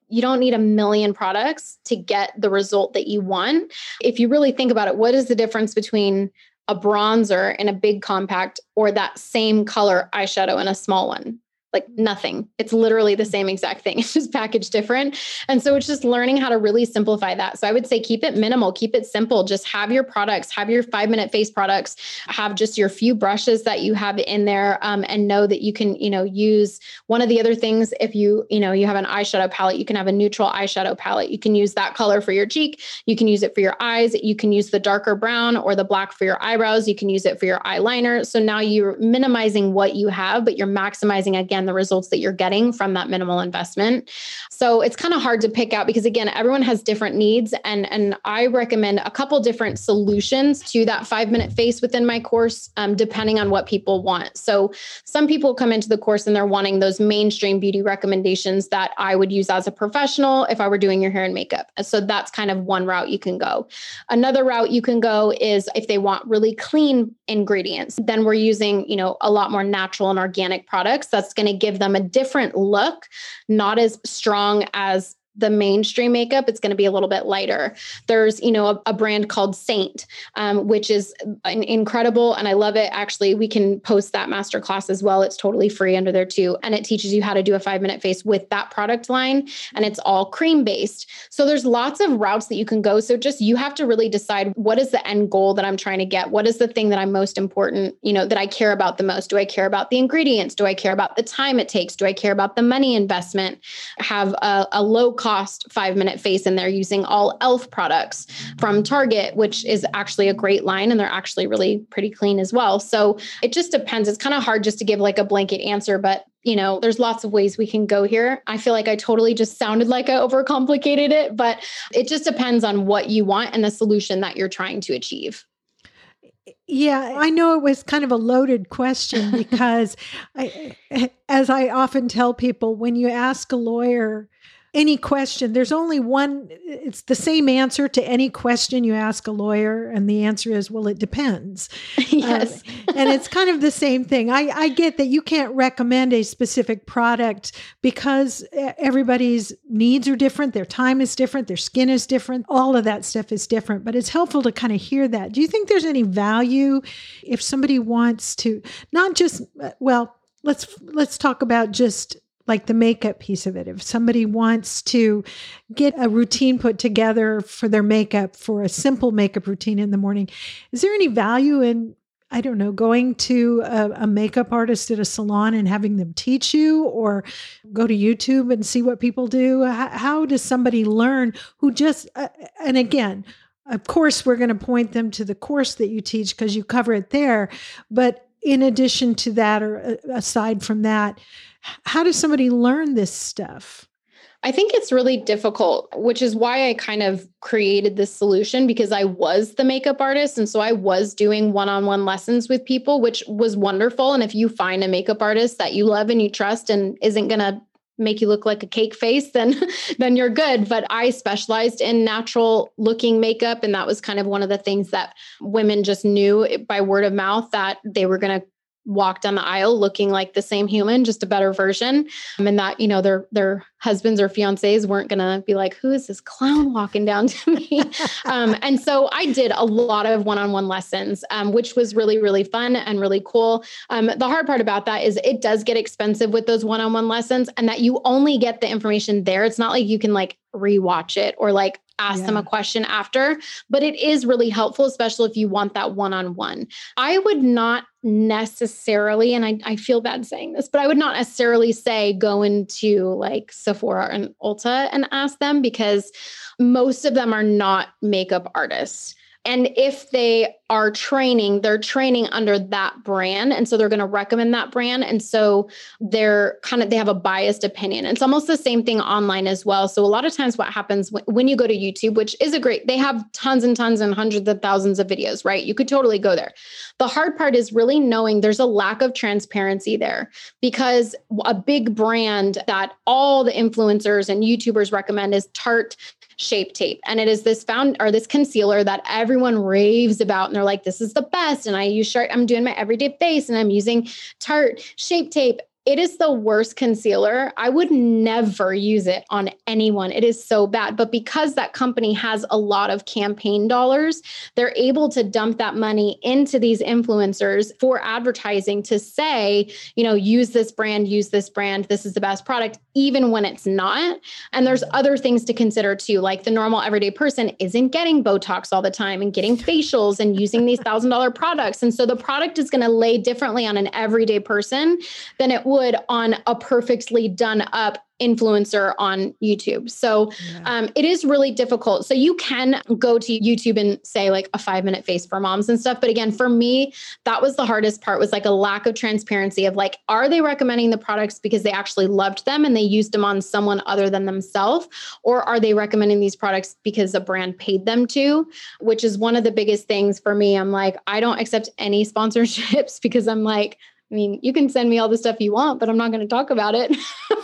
you don't need a million products to get the result that you want. If you really think about it, what is the difference between a bronzer in a big compact or that same color eyeshadow in a small one? Like nothing. It's literally the same exact thing. It's just packaged different. And so it's just learning how to really simplify that. So I would say keep it minimal, keep it simple. Just have your products, have your five minute face products, have just your few brushes that you have in there, um, and know that you can, you know, use one of the other things. If you, you know, you have an eyeshadow palette, you can have a neutral eyeshadow palette. You can use that color for your cheek. You can use it for your eyes. You can use the darker brown or the black for your eyebrows. You can use it for your eyeliner. So now you're minimizing what you have, but you're maximizing again and the results that you're getting from that minimal investment. So it's kind of hard to pick out because again, everyone has different needs and and I recommend a couple different solutions to that 5 minute face within my course um, depending on what people want. So some people come into the course and they're wanting those mainstream beauty recommendations that I would use as a professional if I were doing your hair and makeup. So that's kind of one route you can go. Another route you can go is if they want really clean ingredients, then we're using, you know, a lot more natural and organic products. That's going to give them a different look, not as strong as the mainstream makeup it's going to be a little bit lighter. There's you know a, a brand called saint um, which is an incredible and i love it. Actually we can post that master class as well. It's totally free under there too. And it teaches you how to do a five minute face with that product line and it's all cream based so there's lots of routes that you can go. So just you have to really decide what is the end goal that i'm trying to get? What is the thing that i'm most important you know that i care about the most? Do i care about the ingredients? Do i care about the time it takes? Do i care about the money investment? Have a, a low cost cost five minute face and they're using all e.l.f. products from Target, which is actually a great line and they're actually really pretty clean as well. So it just depends. It's kind of hard just to give like a blanket answer, but you know, there's lots of ways we can go here. I feel like I totally just sounded like I overcomplicated it, but it just depends on what you want and the solution that you're trying to achieve. Yeah, I know it was kind of a loaded question because I, as I often tell people, when you ask a lawyer, any question, there's only one, it's the same answer to any question you ask a lawyer. And the answer is, well, it depends. yes. Uh, and it's kind of the same thing. I, I get that you can't recommend a specific product because everybody's needs are different, their time is different, their skin is different, all of that stuff is different. But it's helpful to kind of hear that. Do you think there's any value if somebody wants to not just, well, let's let's talk about just like the makeup piece of it. If somebody wants to get a routine put together for their makeup for a simple makeup routine in the morning, is there any value in I don't know, going to a, a, makeup artist at a salon and having them teach you, or go to YouTube and see what people do? How, how does somebody learn who just, uh, and again, of course, we're going to point them to the course that you teach because you cover it there. But in addition to that, or uh, aside from that, how does somebody learn this stuff? I think it's really difficult, which is why I kind of created this solution because I was the makeup artist. And so I was doing one on one lessons with people, which was wonderful. And if you find a makeup artist that you love and you trust and isn't going to make you look like a cake face then then you're good but i specialized in natural looking makeup and that was kind of one of the things that women just knew by word of mouth that they were going to walk down the aisle looking like the same human, just a better version. And that, you know, their their husbands or fiancés weren't gonna be like, who is this clown walking down to me? um, and so I did a lot of one-on-one lessons, um, which was really, really fun and really cool. Um, the hard part about that is it does get expensive with those one-on-one lessons and that you only get the information there. It's not like you can like rewatch it or like ask yeah. them a question after, but it is really helpful, especially if you want that one on one. I would not necessarily, and I, I feel bad saying this, but I would not necessarily say go into like Sephora and Ulta and ask them because most of them are not makeup artists. And if they are training, they're training under that brand. And so they're going to recommend that brand. And so they're kind of, they have a biased opinion. It's almost the same thing online as well. So a lot of times what happens when you go to YouTube, which is a great, they have tons and tons and hundreds of thousands of videos, right? You could totally go there. The hard part is really knowing there's a lack of transparency there because a big brand that all the influencers and YouTubers recommend is Tarte Shape Tape. And it is this found or this concealer that everyone raves about. And they're like, this is the best. And I use shirt, I'm doing my everyday face and I'm using Tarte Shape Tape. It is the worst concealer. I would never use it on anyone. It is so bad. But because that company has a lot of campaign dollars, they're able to dump that money into these influencers for advertising to say, you know, use this brand, use this brand. This is the best product, even when it's not. And there's other things to consider too. Like the normal everyday person isn't getting Botox all the time and getting facials and using these thousand dollar products. And so the product is going to lay differently on an everyday person than it will would on a perfectly done up influencer on YouTube. So yeah. um, it is really difficult. So you can go to YouTube and say like a five minute face for moms and stuff. But again, for me, that was the hardest part was like a lack of transparency of like, are they recommending the products because they actually loved them and they used them on someone other than themselves? Or are they recommending these products because a brand paid them to? Which is one of the biggest things for me. I'm like, I don't accept any sponsorships because I'm like, I mean, you can send me all the stuff you want, but I'm not going to talk about it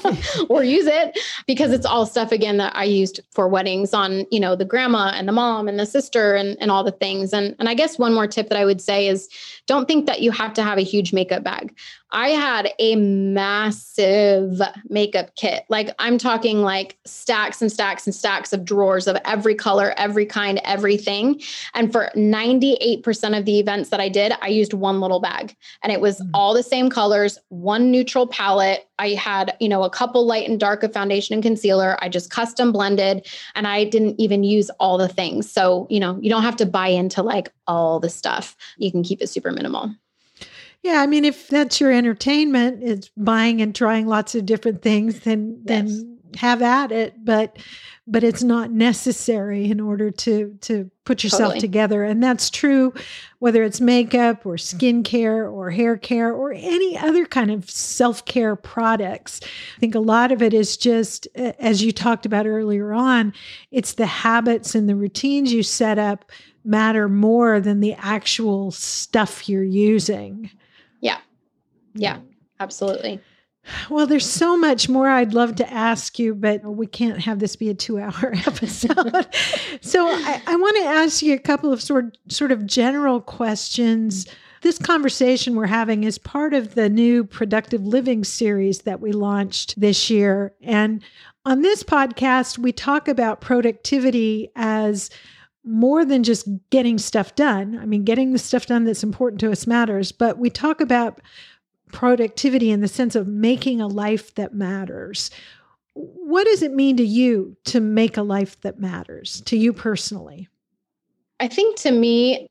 or use it because it's all stuff again that I used for weddings on, you know, the grandma and the mom and the sister and, and all the things. And, and I guess one more tip that I would say is don't think that you have to have a huge makeup bag. I had a massive makeup kit. Like I'm talking like stacks and stacks and stacks of drawers of every color, every kind, everything. And for 98% of the events that I did, I used one little bag and it was mm-hmm. All the same colors, one neutral palette. I had, you know, a couple light and dark of foundation and concealer. I just custom blended and I didn't even use all the things. So, you know, you don't have to buy into like all the stuff. You can keep it super minimal. Yeah, I mean, if that's your entertainment, is buying and trying lots of different things, then yes. then have at it. But but it's not necessary in order to to put yourself totally. together, and that's true whether it's makeup or skincare or hair care or any other kind of self care products. I think a lot of it is just as you talked about earlier on, it's the habits and the routines you set up matter more than the actual stuff you're using. Yeah. Yeah, absolutely. Well, there's so much more I'd love to ask you, but we can't have this be a two hour episode. so I, I want to ask you a couple of sort, sort of general questions. This conversation we're having is part of the new productive living series that we launched this year. And on this podcast, we talk about productivity as more than just getting stuff done. I mean, getting the stuff done that's important to us matters, but we talk about productivity in the sense of making a life that matters. What does it mean to you to make a life that matters to you personally? I think to me,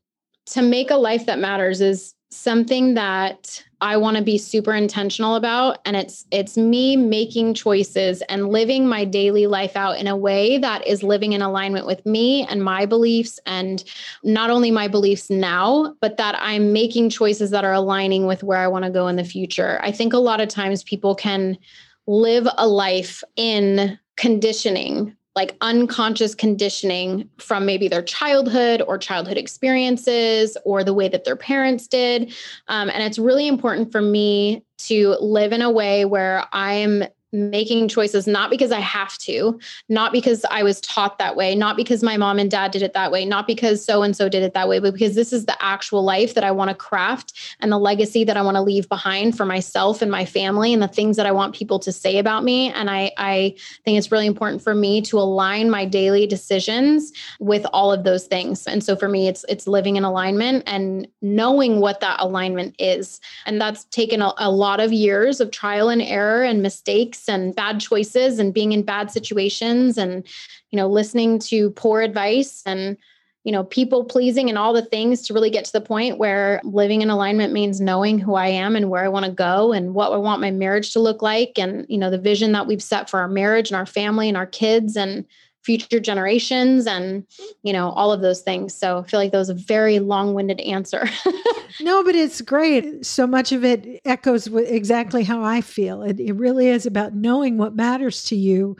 to make a life that matters is something that I want to be super intentional about and it's it's me making choices and living my daily life out in a way that is living in alignment with me and my beliefs and not only my beliefs now but that I'm making choices that are aligning with where I want to go in the future. I think a lot of times people can live a life in conditioning like unconscious conditioning from maybe their childhood or childhood experiences or the way that their parents did. Um, and it's really important for me to live in a way where I'm making choices not because I have to, not because I was taught that way, not because my mom and dad did it that way, not because so and so did it that way, but because this is the actual life that I want to craft and the legacy that I want to leave behind for myself and my family and the things that I want people to say about me. And I, I think it's really important for me to align my daily decisions with all of those things. And so for me, it's it's living in alignment and knowing what that alignment is. And that's taken a, a lot of years of trial and error and mistakes mistakes and bad choices and being in bad situations and you know listening to poor advice and you know people pleasing and all the things to really get to the point where living in alignment means knowing who I am and where I want to go and what I want my marriage to look like and you know the vision that we've set for our marriage and our family and our kids and future generations and you know all of those things. So i feel like that was a very long-winded answer. No but it's great. So much of it echoes exactly how i feel. It, it really is about knowing what matters to you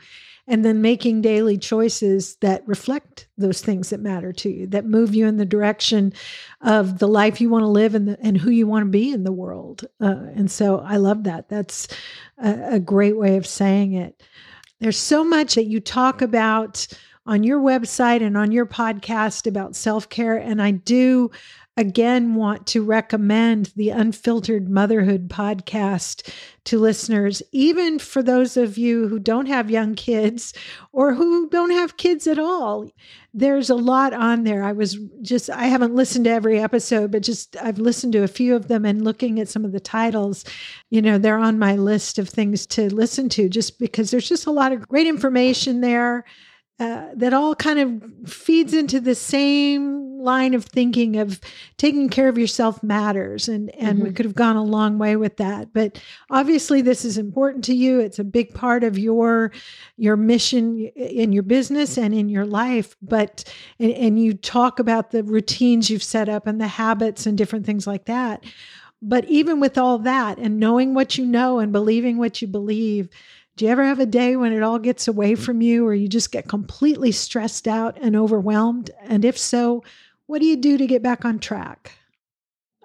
and then making daily choices that reflect those things that matter to you that move you in the direction of the life you want to live and, the, and who you want to be in the world. Uh, and so i love that. That's a, a great way of saying it there's so much that you talk about on your website and on your podcast about self care. And I do again want to recommend the Unfiltered Motherhood podcast to listeners, even for those of you who don't have young kids or who don't have kids at all. There's a lot on there. I was just, I haven't listened to every episode, but just I've listened to a few of them and looking at some of the titles, you know, they're on my list of things to listen to just because there's just a lot of great information there. Uh, that all kind of feeds into the same line of thinking of taking care of yourself matters and and mm-hmm. we could have gone a long way with that but obviously this is important to you it's a big part of your your mission in your business and in your life but and, and you talk about the routines you've set up and the habits and different things like that but even with all that and knowing what you know and believing what you believe do you ever have a day when it all gets away from you or you just get completely stressed out and overwhelmed? And if so, what do you do to get back on track?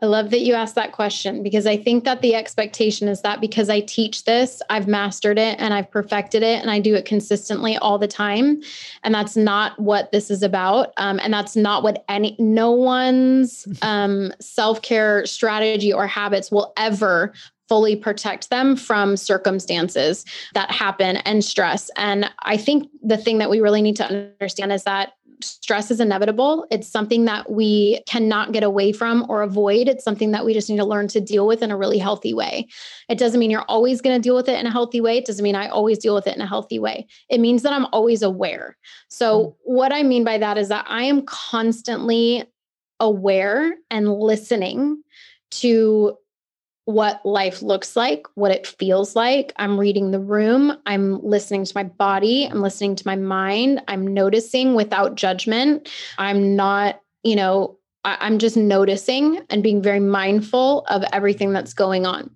I love that you asked that question because I think that the expectation is that because I teach this, I've mastered it and I've perfected it and I do it consistently all the time. And that's not what this is about. Um, and that's not what any, no one's um, self care strategy or habits will ever fully protect them from circumstances that happen and stress. And I think the thing that we really need to understand is that stress is inevitable. It's something that we cannot get away from or avoid. It's something that we just need to learn to deal with in a really healthy way. It doesn't mean you're always going to deal with it in a healthy way. It doesn't mean I always deal with it in a healthy way. It means that I'm always aware. So, mm. what I mean by that is that I am constantly aware and listening to what life looks like, what it feels like. I'm reading the room. I'm listening to my body. I'm listening to my mind. I'm noticing without judgment. I'm not, you know, I, am just noticing and being very mindful of everything that's going on.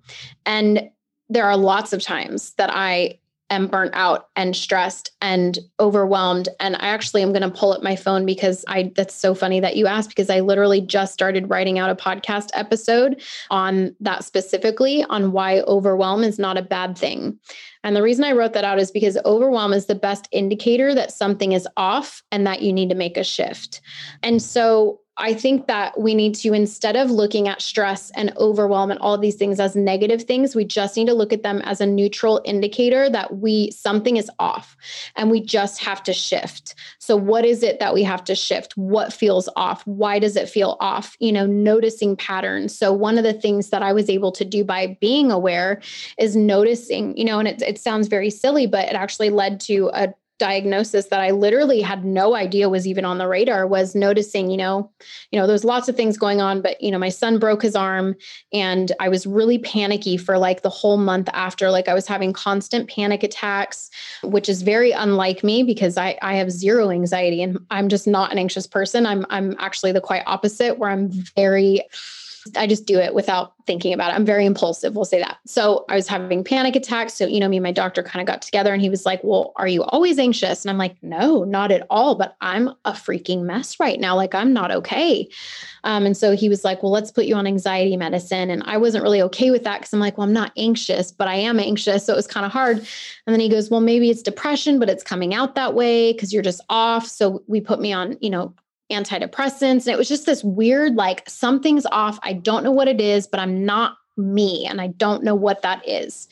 And there are lots of times that I am burnt out and stressed and overwhelmed. And i actually am going to pull up my phone because i that's so funny that you asked because i literally just started writing out a podcast episode on that specifically on why overwhelm is not a bad thing. And the reason i wrote that out is because overwhelm is the best indicator that something is off and that you need to make a shift. And so I think that we need to, instead of looking at stress and overwhelm and all these things as negative things, we just need to look at them as a neutral indicator that we something is off and we just have to shift. So, what is it that we have to shift? What feels off? Why does it feel off? You know, noticing patterns. So, one of the things that I was able to do by being aware is noticing, you know, and it, it sounds very silly, but it actually led to a diagnosis that I literally had no idea was even on the radar was noticing, you know, you know, there's lots of things going on, but you know, my son broke his arm and I was really panicky for like the whole month after. Like I was having constant panic attacks, which is very unlike me because I, I have zero anxiety and I'm just not an anxious person. I'm I'm actually the quite opposite where I'm very I just do it without thinking about it. I'm very impulsive, we'll say that. So I was having panic attacks. So, you know, me and my doctor kind of got together and he was like, Well, are you always anxious? And I'm like, No, not at all. But I'm a freaking mess right now. Like, I'm not okay. Um, and so he was like, Well, let's put you on anxiety medicine. And I wasn't really okay with that because I'm like, Well, I'm not anxious, but I am anxious. So it was kind of hard. And then he goes, Well, maybe it's depression, but it's coming out that way because you're just off. So we put me on, you know, antidepressants. And it was just this weird, like, something's off. I don't know what it is, but I'm not me. And I don't know what that is.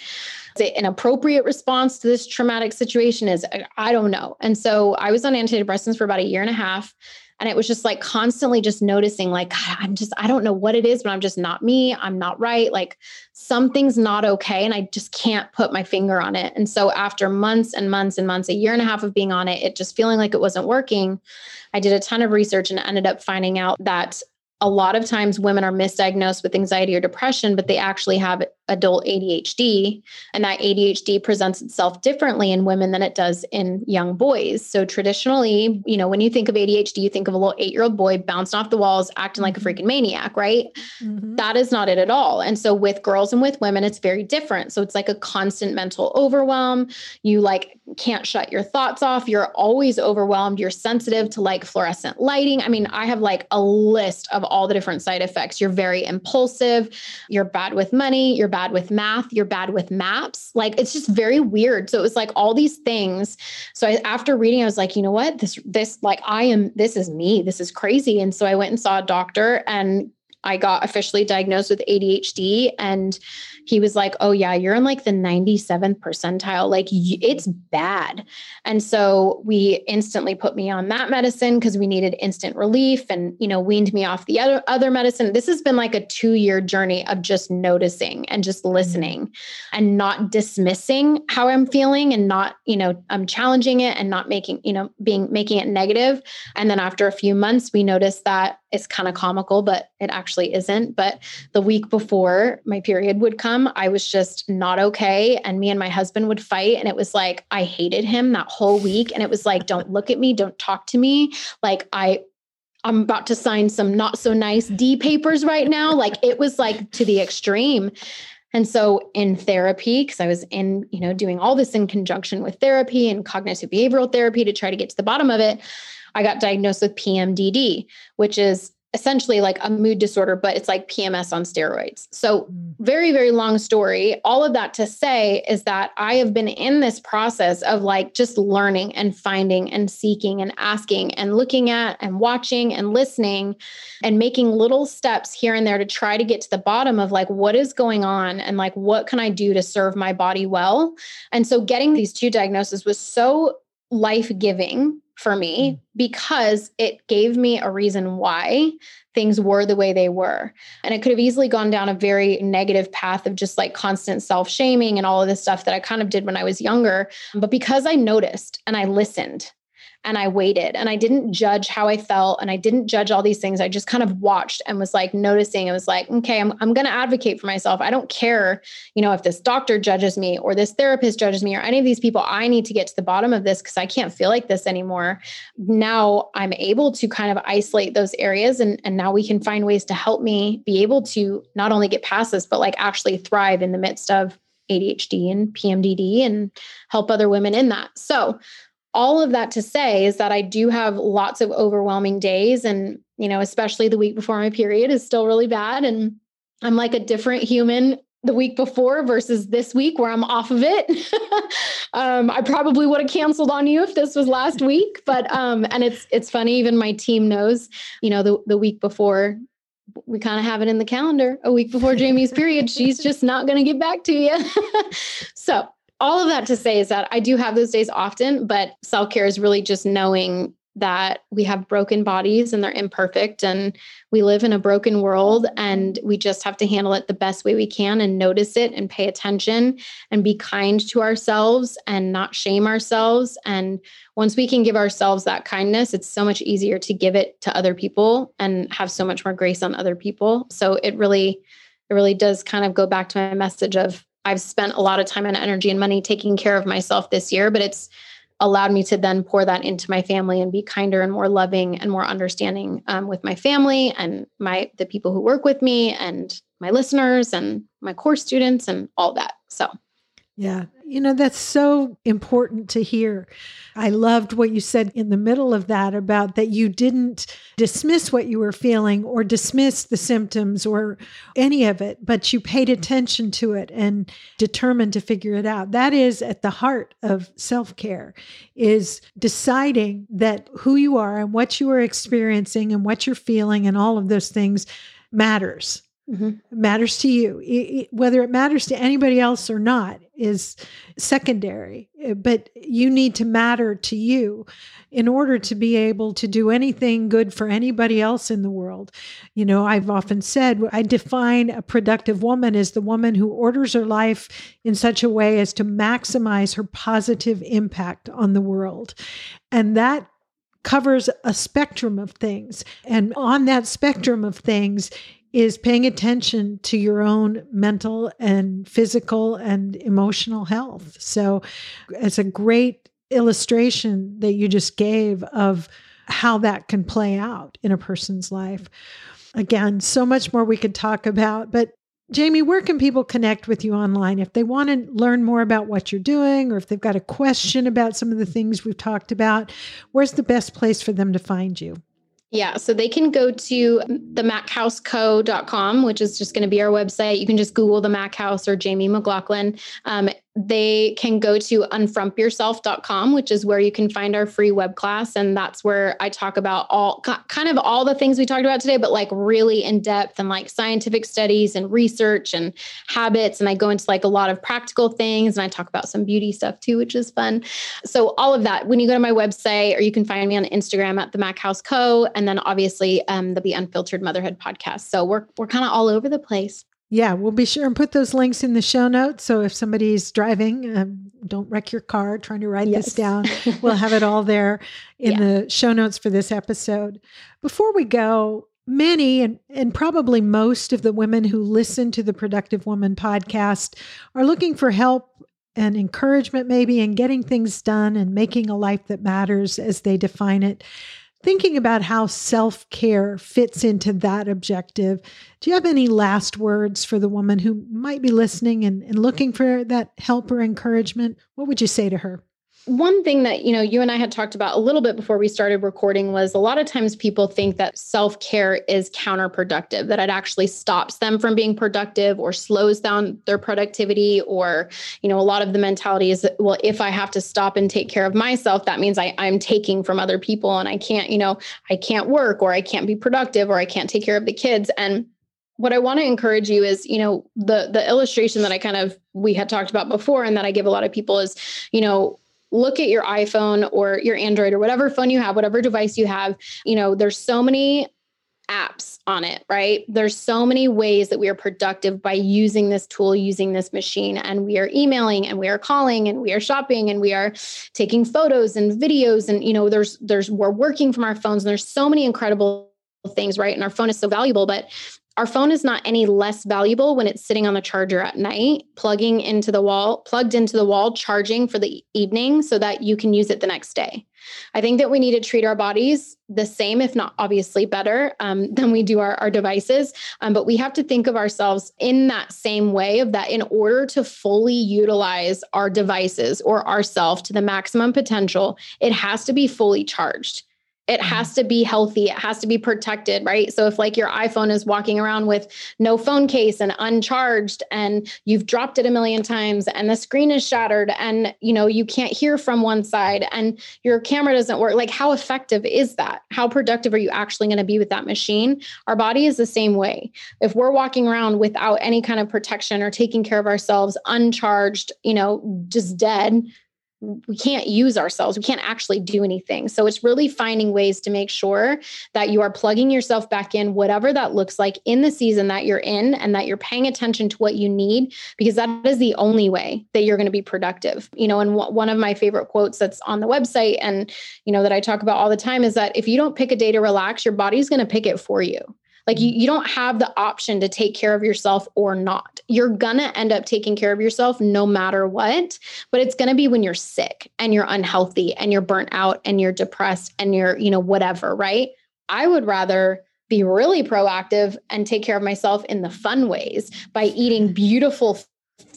An appropriate response to this traumatic situation is uh, I don't know. And so I was on antidepressants for about a year and a half. And it was just like constantly just noticing, like, God, I'm just, I don't know what it is, but I'm just not me. I'm not right. Like something's not okay. And I just can't put my finger on it. And so after months and months and months, a year and a half of being on it, it just feeling like it wasn't working, I did a ton of research and ended up finding out that a lot of times women are misdiagnosed with anxiety or depression, but they actually have adult ADHD. And that ADHD presents itself differently in women than it does in young boys. So traditionally, you know, when you think of ADHD, you think of a little eight year old boy bouncing off the walls, acting like a mm-hmm. freaking maniac, right? Mm-hmm. That is not it at all. And so with girls and with women, it's very different. So it's like a constant mental overwhelm. You like can't shut your thoughts off. You're always overwhelmed. You're sensitive to like fluorescent lighting. I mean, I have like a list of all the different side effects. You're very impulsive. You're bad with money. You're bad bad with math, you're bad with maps. Like it's just very weird. So it was like all these things. So I, after reading, I was like, you know what? This, this, like, I am, this is me. This is crazy. And so I went and saw a doctor and I got officially diagnosed with ADHD. And he was like, Oh, yeah, you're in like the 97th percentile. Like it's bad. And so we instantly put me on that medicine because we needed instant relief and, you know, weaned me off the other, other medicine. This has been like a two year journey of just noticing and just mm-hmm. listening and not dismissing how I'm feeling and not, you know, I'm challenging it and not making, you know, being making it negative. And then after a few months, we noticed that it's kind of comical, but it actually isn't. But the week before my period would come, I was just not okay. And me and my husband would fight. And it was like, I hated him that whole week. And it was like, don't look at me, don't talk to me. Like, I, I'm about to sign some not so nice D papers right now. Like, it was like to the extreme. And so in therapy, because I was in, you know, doing all this in conjunction with therapy and cognitive behavioral therapy to try to get to the bottom of it, I got diagnosed with PMDD, which is essentially like a mood disorder, but it's like PMS on steroids. So, mm. very, very long story. All of that to say is that I have been in this process of like just learning and finding and seeking and asking and looking at and watching and listening and making little steps here and there to try to get to the bottom of like what is going on and like what can I do to serve my body well. And so, getting these two diagnoses was so life giving for me mm. because it gave me a reason why things were the way they were. And it could have easily gone down a very negative path of just like constant self shaming and all of this stuff that I kind of did when I was younger. But because I noticed and I listened and I waited and I didn't judge how I felt and I didn't judge all these things. I just kind of watched and was like noticing. It was like, okay, I'm, I'm going to advocate for myself. I don't care, you know, if this doctor judges me or this therapist judges me or any of these people. I need to get to the bottom of this because I can't feel like this anymore. Now I'm able to kind of isolate those areas and, and now we can find ways to help me be able to not only get past this, but like actually thrive in the midst of ADHD and PMDD and help other women in that. So all of that to say is that I do have lots of overwhelming days. And, you know, especially the week before my period is still really bad. And I'm like a different human the week before versus this week where I'm off of it. um, I probably would have canceled on you if this was last week, but um, and it's it's funny. Even my team knows, you know, the the week before we kind of have it in the calendar. A week before Jaime's period, she's just not going to get back to you. so all of that to say is that I do have those days often, but self care is really just knowing that we have broken bodies and they're imperfect and we live in a broken world and we just have to handle it the best way we can and notice it and pay attention and be kind to ourselves and not shame ourselves. And once we can give ourselves that kindness it's so much easier to give it to other people and have so much more grace on other people. So it really it really does kind of go back to my message of I've spent a lot of time and energy and money taking care of myself this year, but it's allowed me to then pour that into my family and be kinder and more loving and more understanding um, with my family and my the people who work with me and my listeners and my course students and all that. So yeah. You know, that's so important to hear. I loved what you said in the middle of that about that you didn't dismiss what you were feeling or dismiss the symptoms or any of it, but you paid attention to it and determined to figure it out. That is at the heart of self-care is deciding that who you are and what you are experiencing and what you're feeling and all of those things matters mm-hmm. matters to you. It, it, whether it matters to anybody else or not is secondary, eh, but you need to matter to you in order to be able to do anything good for anybody else in the world. You know, I've often said I define a productive woman as the woman who orders her life in such a way as to maximize her positive impact on the world. And that covers a spectrum of things. And on that spectrum of things is paying attention to your own mental and physical and emotional health. So it's a great illustration that you just gave of how that can play out in a person's life. Again, so much more we could talk about, but Jaime, where can people connect with you online if they want to learn more about what you're doing or if they've got a question about some of the things we've talked about? Where's the best place for them to find you? Yeah, so they can go to themachouse.co.com, which is just going to be our website. You can just Google the Mac House or Jaime McLaughlin. Um, they can go to unfrumpyourself.com, which is where you can find our free web class. And that's where I talk about all kind of all the things we talked about today, but like really in depth and like scientific studies and research and habits. And I go into like a lot of practical things and I talk about some beauty stuff too, which is fun. So all of that, when you go to my website or you can find me on Instagram at the Mac House Co. And then obviously um, the Be Unfiltered Motherhood podcast. So we're, we're kind of all over the place. Yeah, we'll be sure and put those links in the show notes. So if somebody's driving, um, don't wreck your car trying to write yes. this down. We'll have it all there in yeah. the show notes for this episode. Before we go, many and, and probably most of the women who listen to the Productive Woman podcast are looking for help and encouragement, maybe, in getting things done and making a life that matters as they define it thinking about how self care fits into that objective, do you have any last words for the woman who might be listening and, and looking for that help or encouragement? What would you say to her? One thing that you know you and I had talked about a little bit before we started recording was a lot of times people think that self-care is counterproductive that it actually stops them from being productive or slows down their productivity or you know a lot of the mentality is that, well if I have to stop and take care of myself that means I I'm taking from other people and I can't you know I can't work or I can't be productive or I can't take care of the kids. And what I want to encourage you is, you know, the the illustration that I kind of we had talked about before and that I give a lot of people is, you know, look at your iPhone or your Android or whatever phone you have, whatever device you have, you know, there's so many apps on it, right? There's so many ways that we are productive by using this tool, using this machine, and we are emailing and we are calling and we are shopping and we are taking photos and videos and you know there's there's we're working from our phones and there's so many incredible things, right? And our phone is so valuable, but our phone is not any less valuable when it's sitting on the charger at night, plugging into the wall, plugged into the wall, charging for the evening so that you can use it the next day. I think that we need to treat our bodies the same, if not obviously better, um, than we do our, our devices. Um, but we have to think of ourselves in that same way of that in order to fully utilize our devices or ourself to the maximum potential, it has to be fully charged it mm-hmm. has to be healthy. It has to be protected right? So if like your iphone is walking around with no phone case and uncharged and you've dropped it a million times and the screen is shattered and you know you can't hear from one side and your camera doesn't work like how effective is that? How productive are you actually going to be with that machine? Our body is the same way. If we're walking around without any kind of protection or taking care of ourselves uncharged you know just dead we can't use ourselves. We can't actually do anything. So it's really finding ways to make sure that you are plugging yourself back in, whatever that looks like in the season that you're in, and that you're paying attention to what you need, because that is the only way that you're going to be productive. You know, and one of my favorite quotes that's on the website and, you know, that I talk about all the time is that if you don't pick a day to relax, your body's going to pick it for you. Like you, mm. you don't have the option to take care of yourself or not. You're gonna end up taking care of yourself no matter what, but it's gonna be when you're sick and you're unhealthy and you're burnt out and you're depressed and you're, you know, whatever, right? I would rather be really proactive and take care of myself in the fun ways by eating beautiful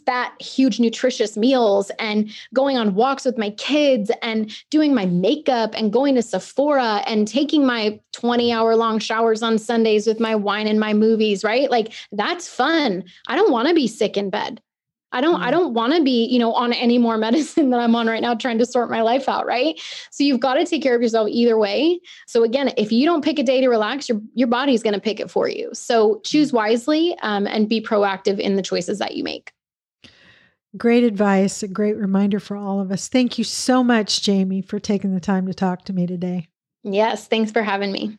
fat, huge, nutritious meals and going on walks with my kids and doing my makeup and going to Sephora and taking my 20 hour long showers on Sundays with my wine and my movies, right? Like that's fun. I don't want to be sick in bed. I don't mm. I don't want to be, you know, on any more medicine that I'm on right now trying to sort my life out, right? So you've got to take care of yourself either way. So again, if you don't pick a day to relax, your your body's going to pick it for you. So choose mm. wisely um, and be proactive in the choices that you make. Great advice, a great reminder for all of us. Thank you so much, Jaime, for taking the time to talk to me today. Yes, thanks for having me.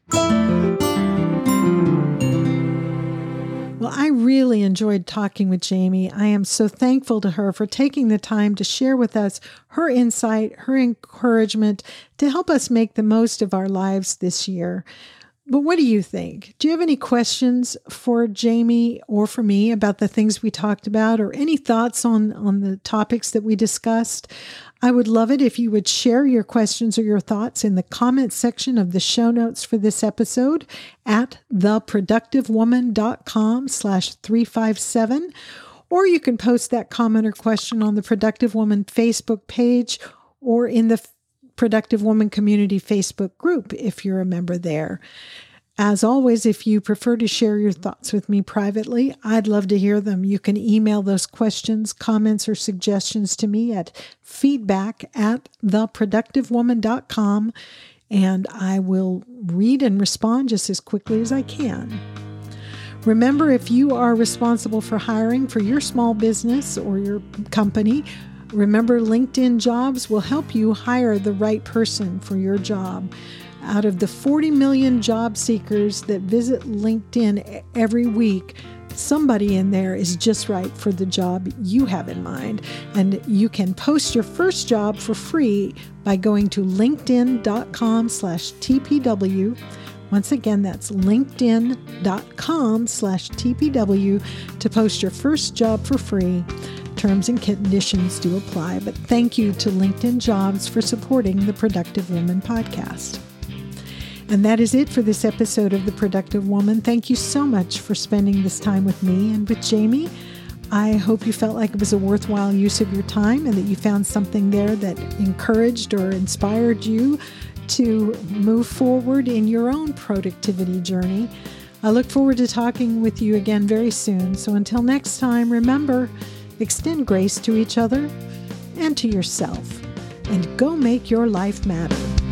Well, I really enjoyed talking with Jaime. I am so thankful to her for taking the time to share with us her insight, her encouragement to help us make the most of our lives this year. But what do you think? Do you have any questions for Jaime or for me about the things we talked about or any thoughts on, on the topics that we discussed? I would love it if you would share your questions or your thoughts in the comments section of the show notes for this episode at theproductivewoman.com slash 357. Or you can post that comment or question on the Productive Woman Facebook page or in the Productive Woman Community Facebook group if you're a member there. As always, if you prefer to share your thoughts with me privately, I'd love to hear them. You can email those questions, comments, or suggestions to me at feedback at theproductivewoman.com, and I will read and respond just as quickly as I can. Remember, if you are responsible for hiring for your small business or your company, remember LinkedIn Jobs will help you hire the right person for your job. Out of the 40 million job seekers that visit LinkedIn every week, somebody in there is just right for the job you have in mind. And you can post your first job for free by going to linkedin.com slash TPW. Once again, that's linkedin.com slash TPW to post your first job for free. Terms and conditions do apply, but thank you to LinkedIn Jobs for supporting the Productive Woman podcast. And that is it for this episode of The Productive Woman. Thank you so much for spending this time with me and with Jaime. I hope you felt like it was a worthwhile use of your time and that you found something there that encouraged or inspired you to move forward in your own productivity journey. I look forward to talking with you again very soon. So until next time, remember extend grace to each other and to yourself, and go make your life matter.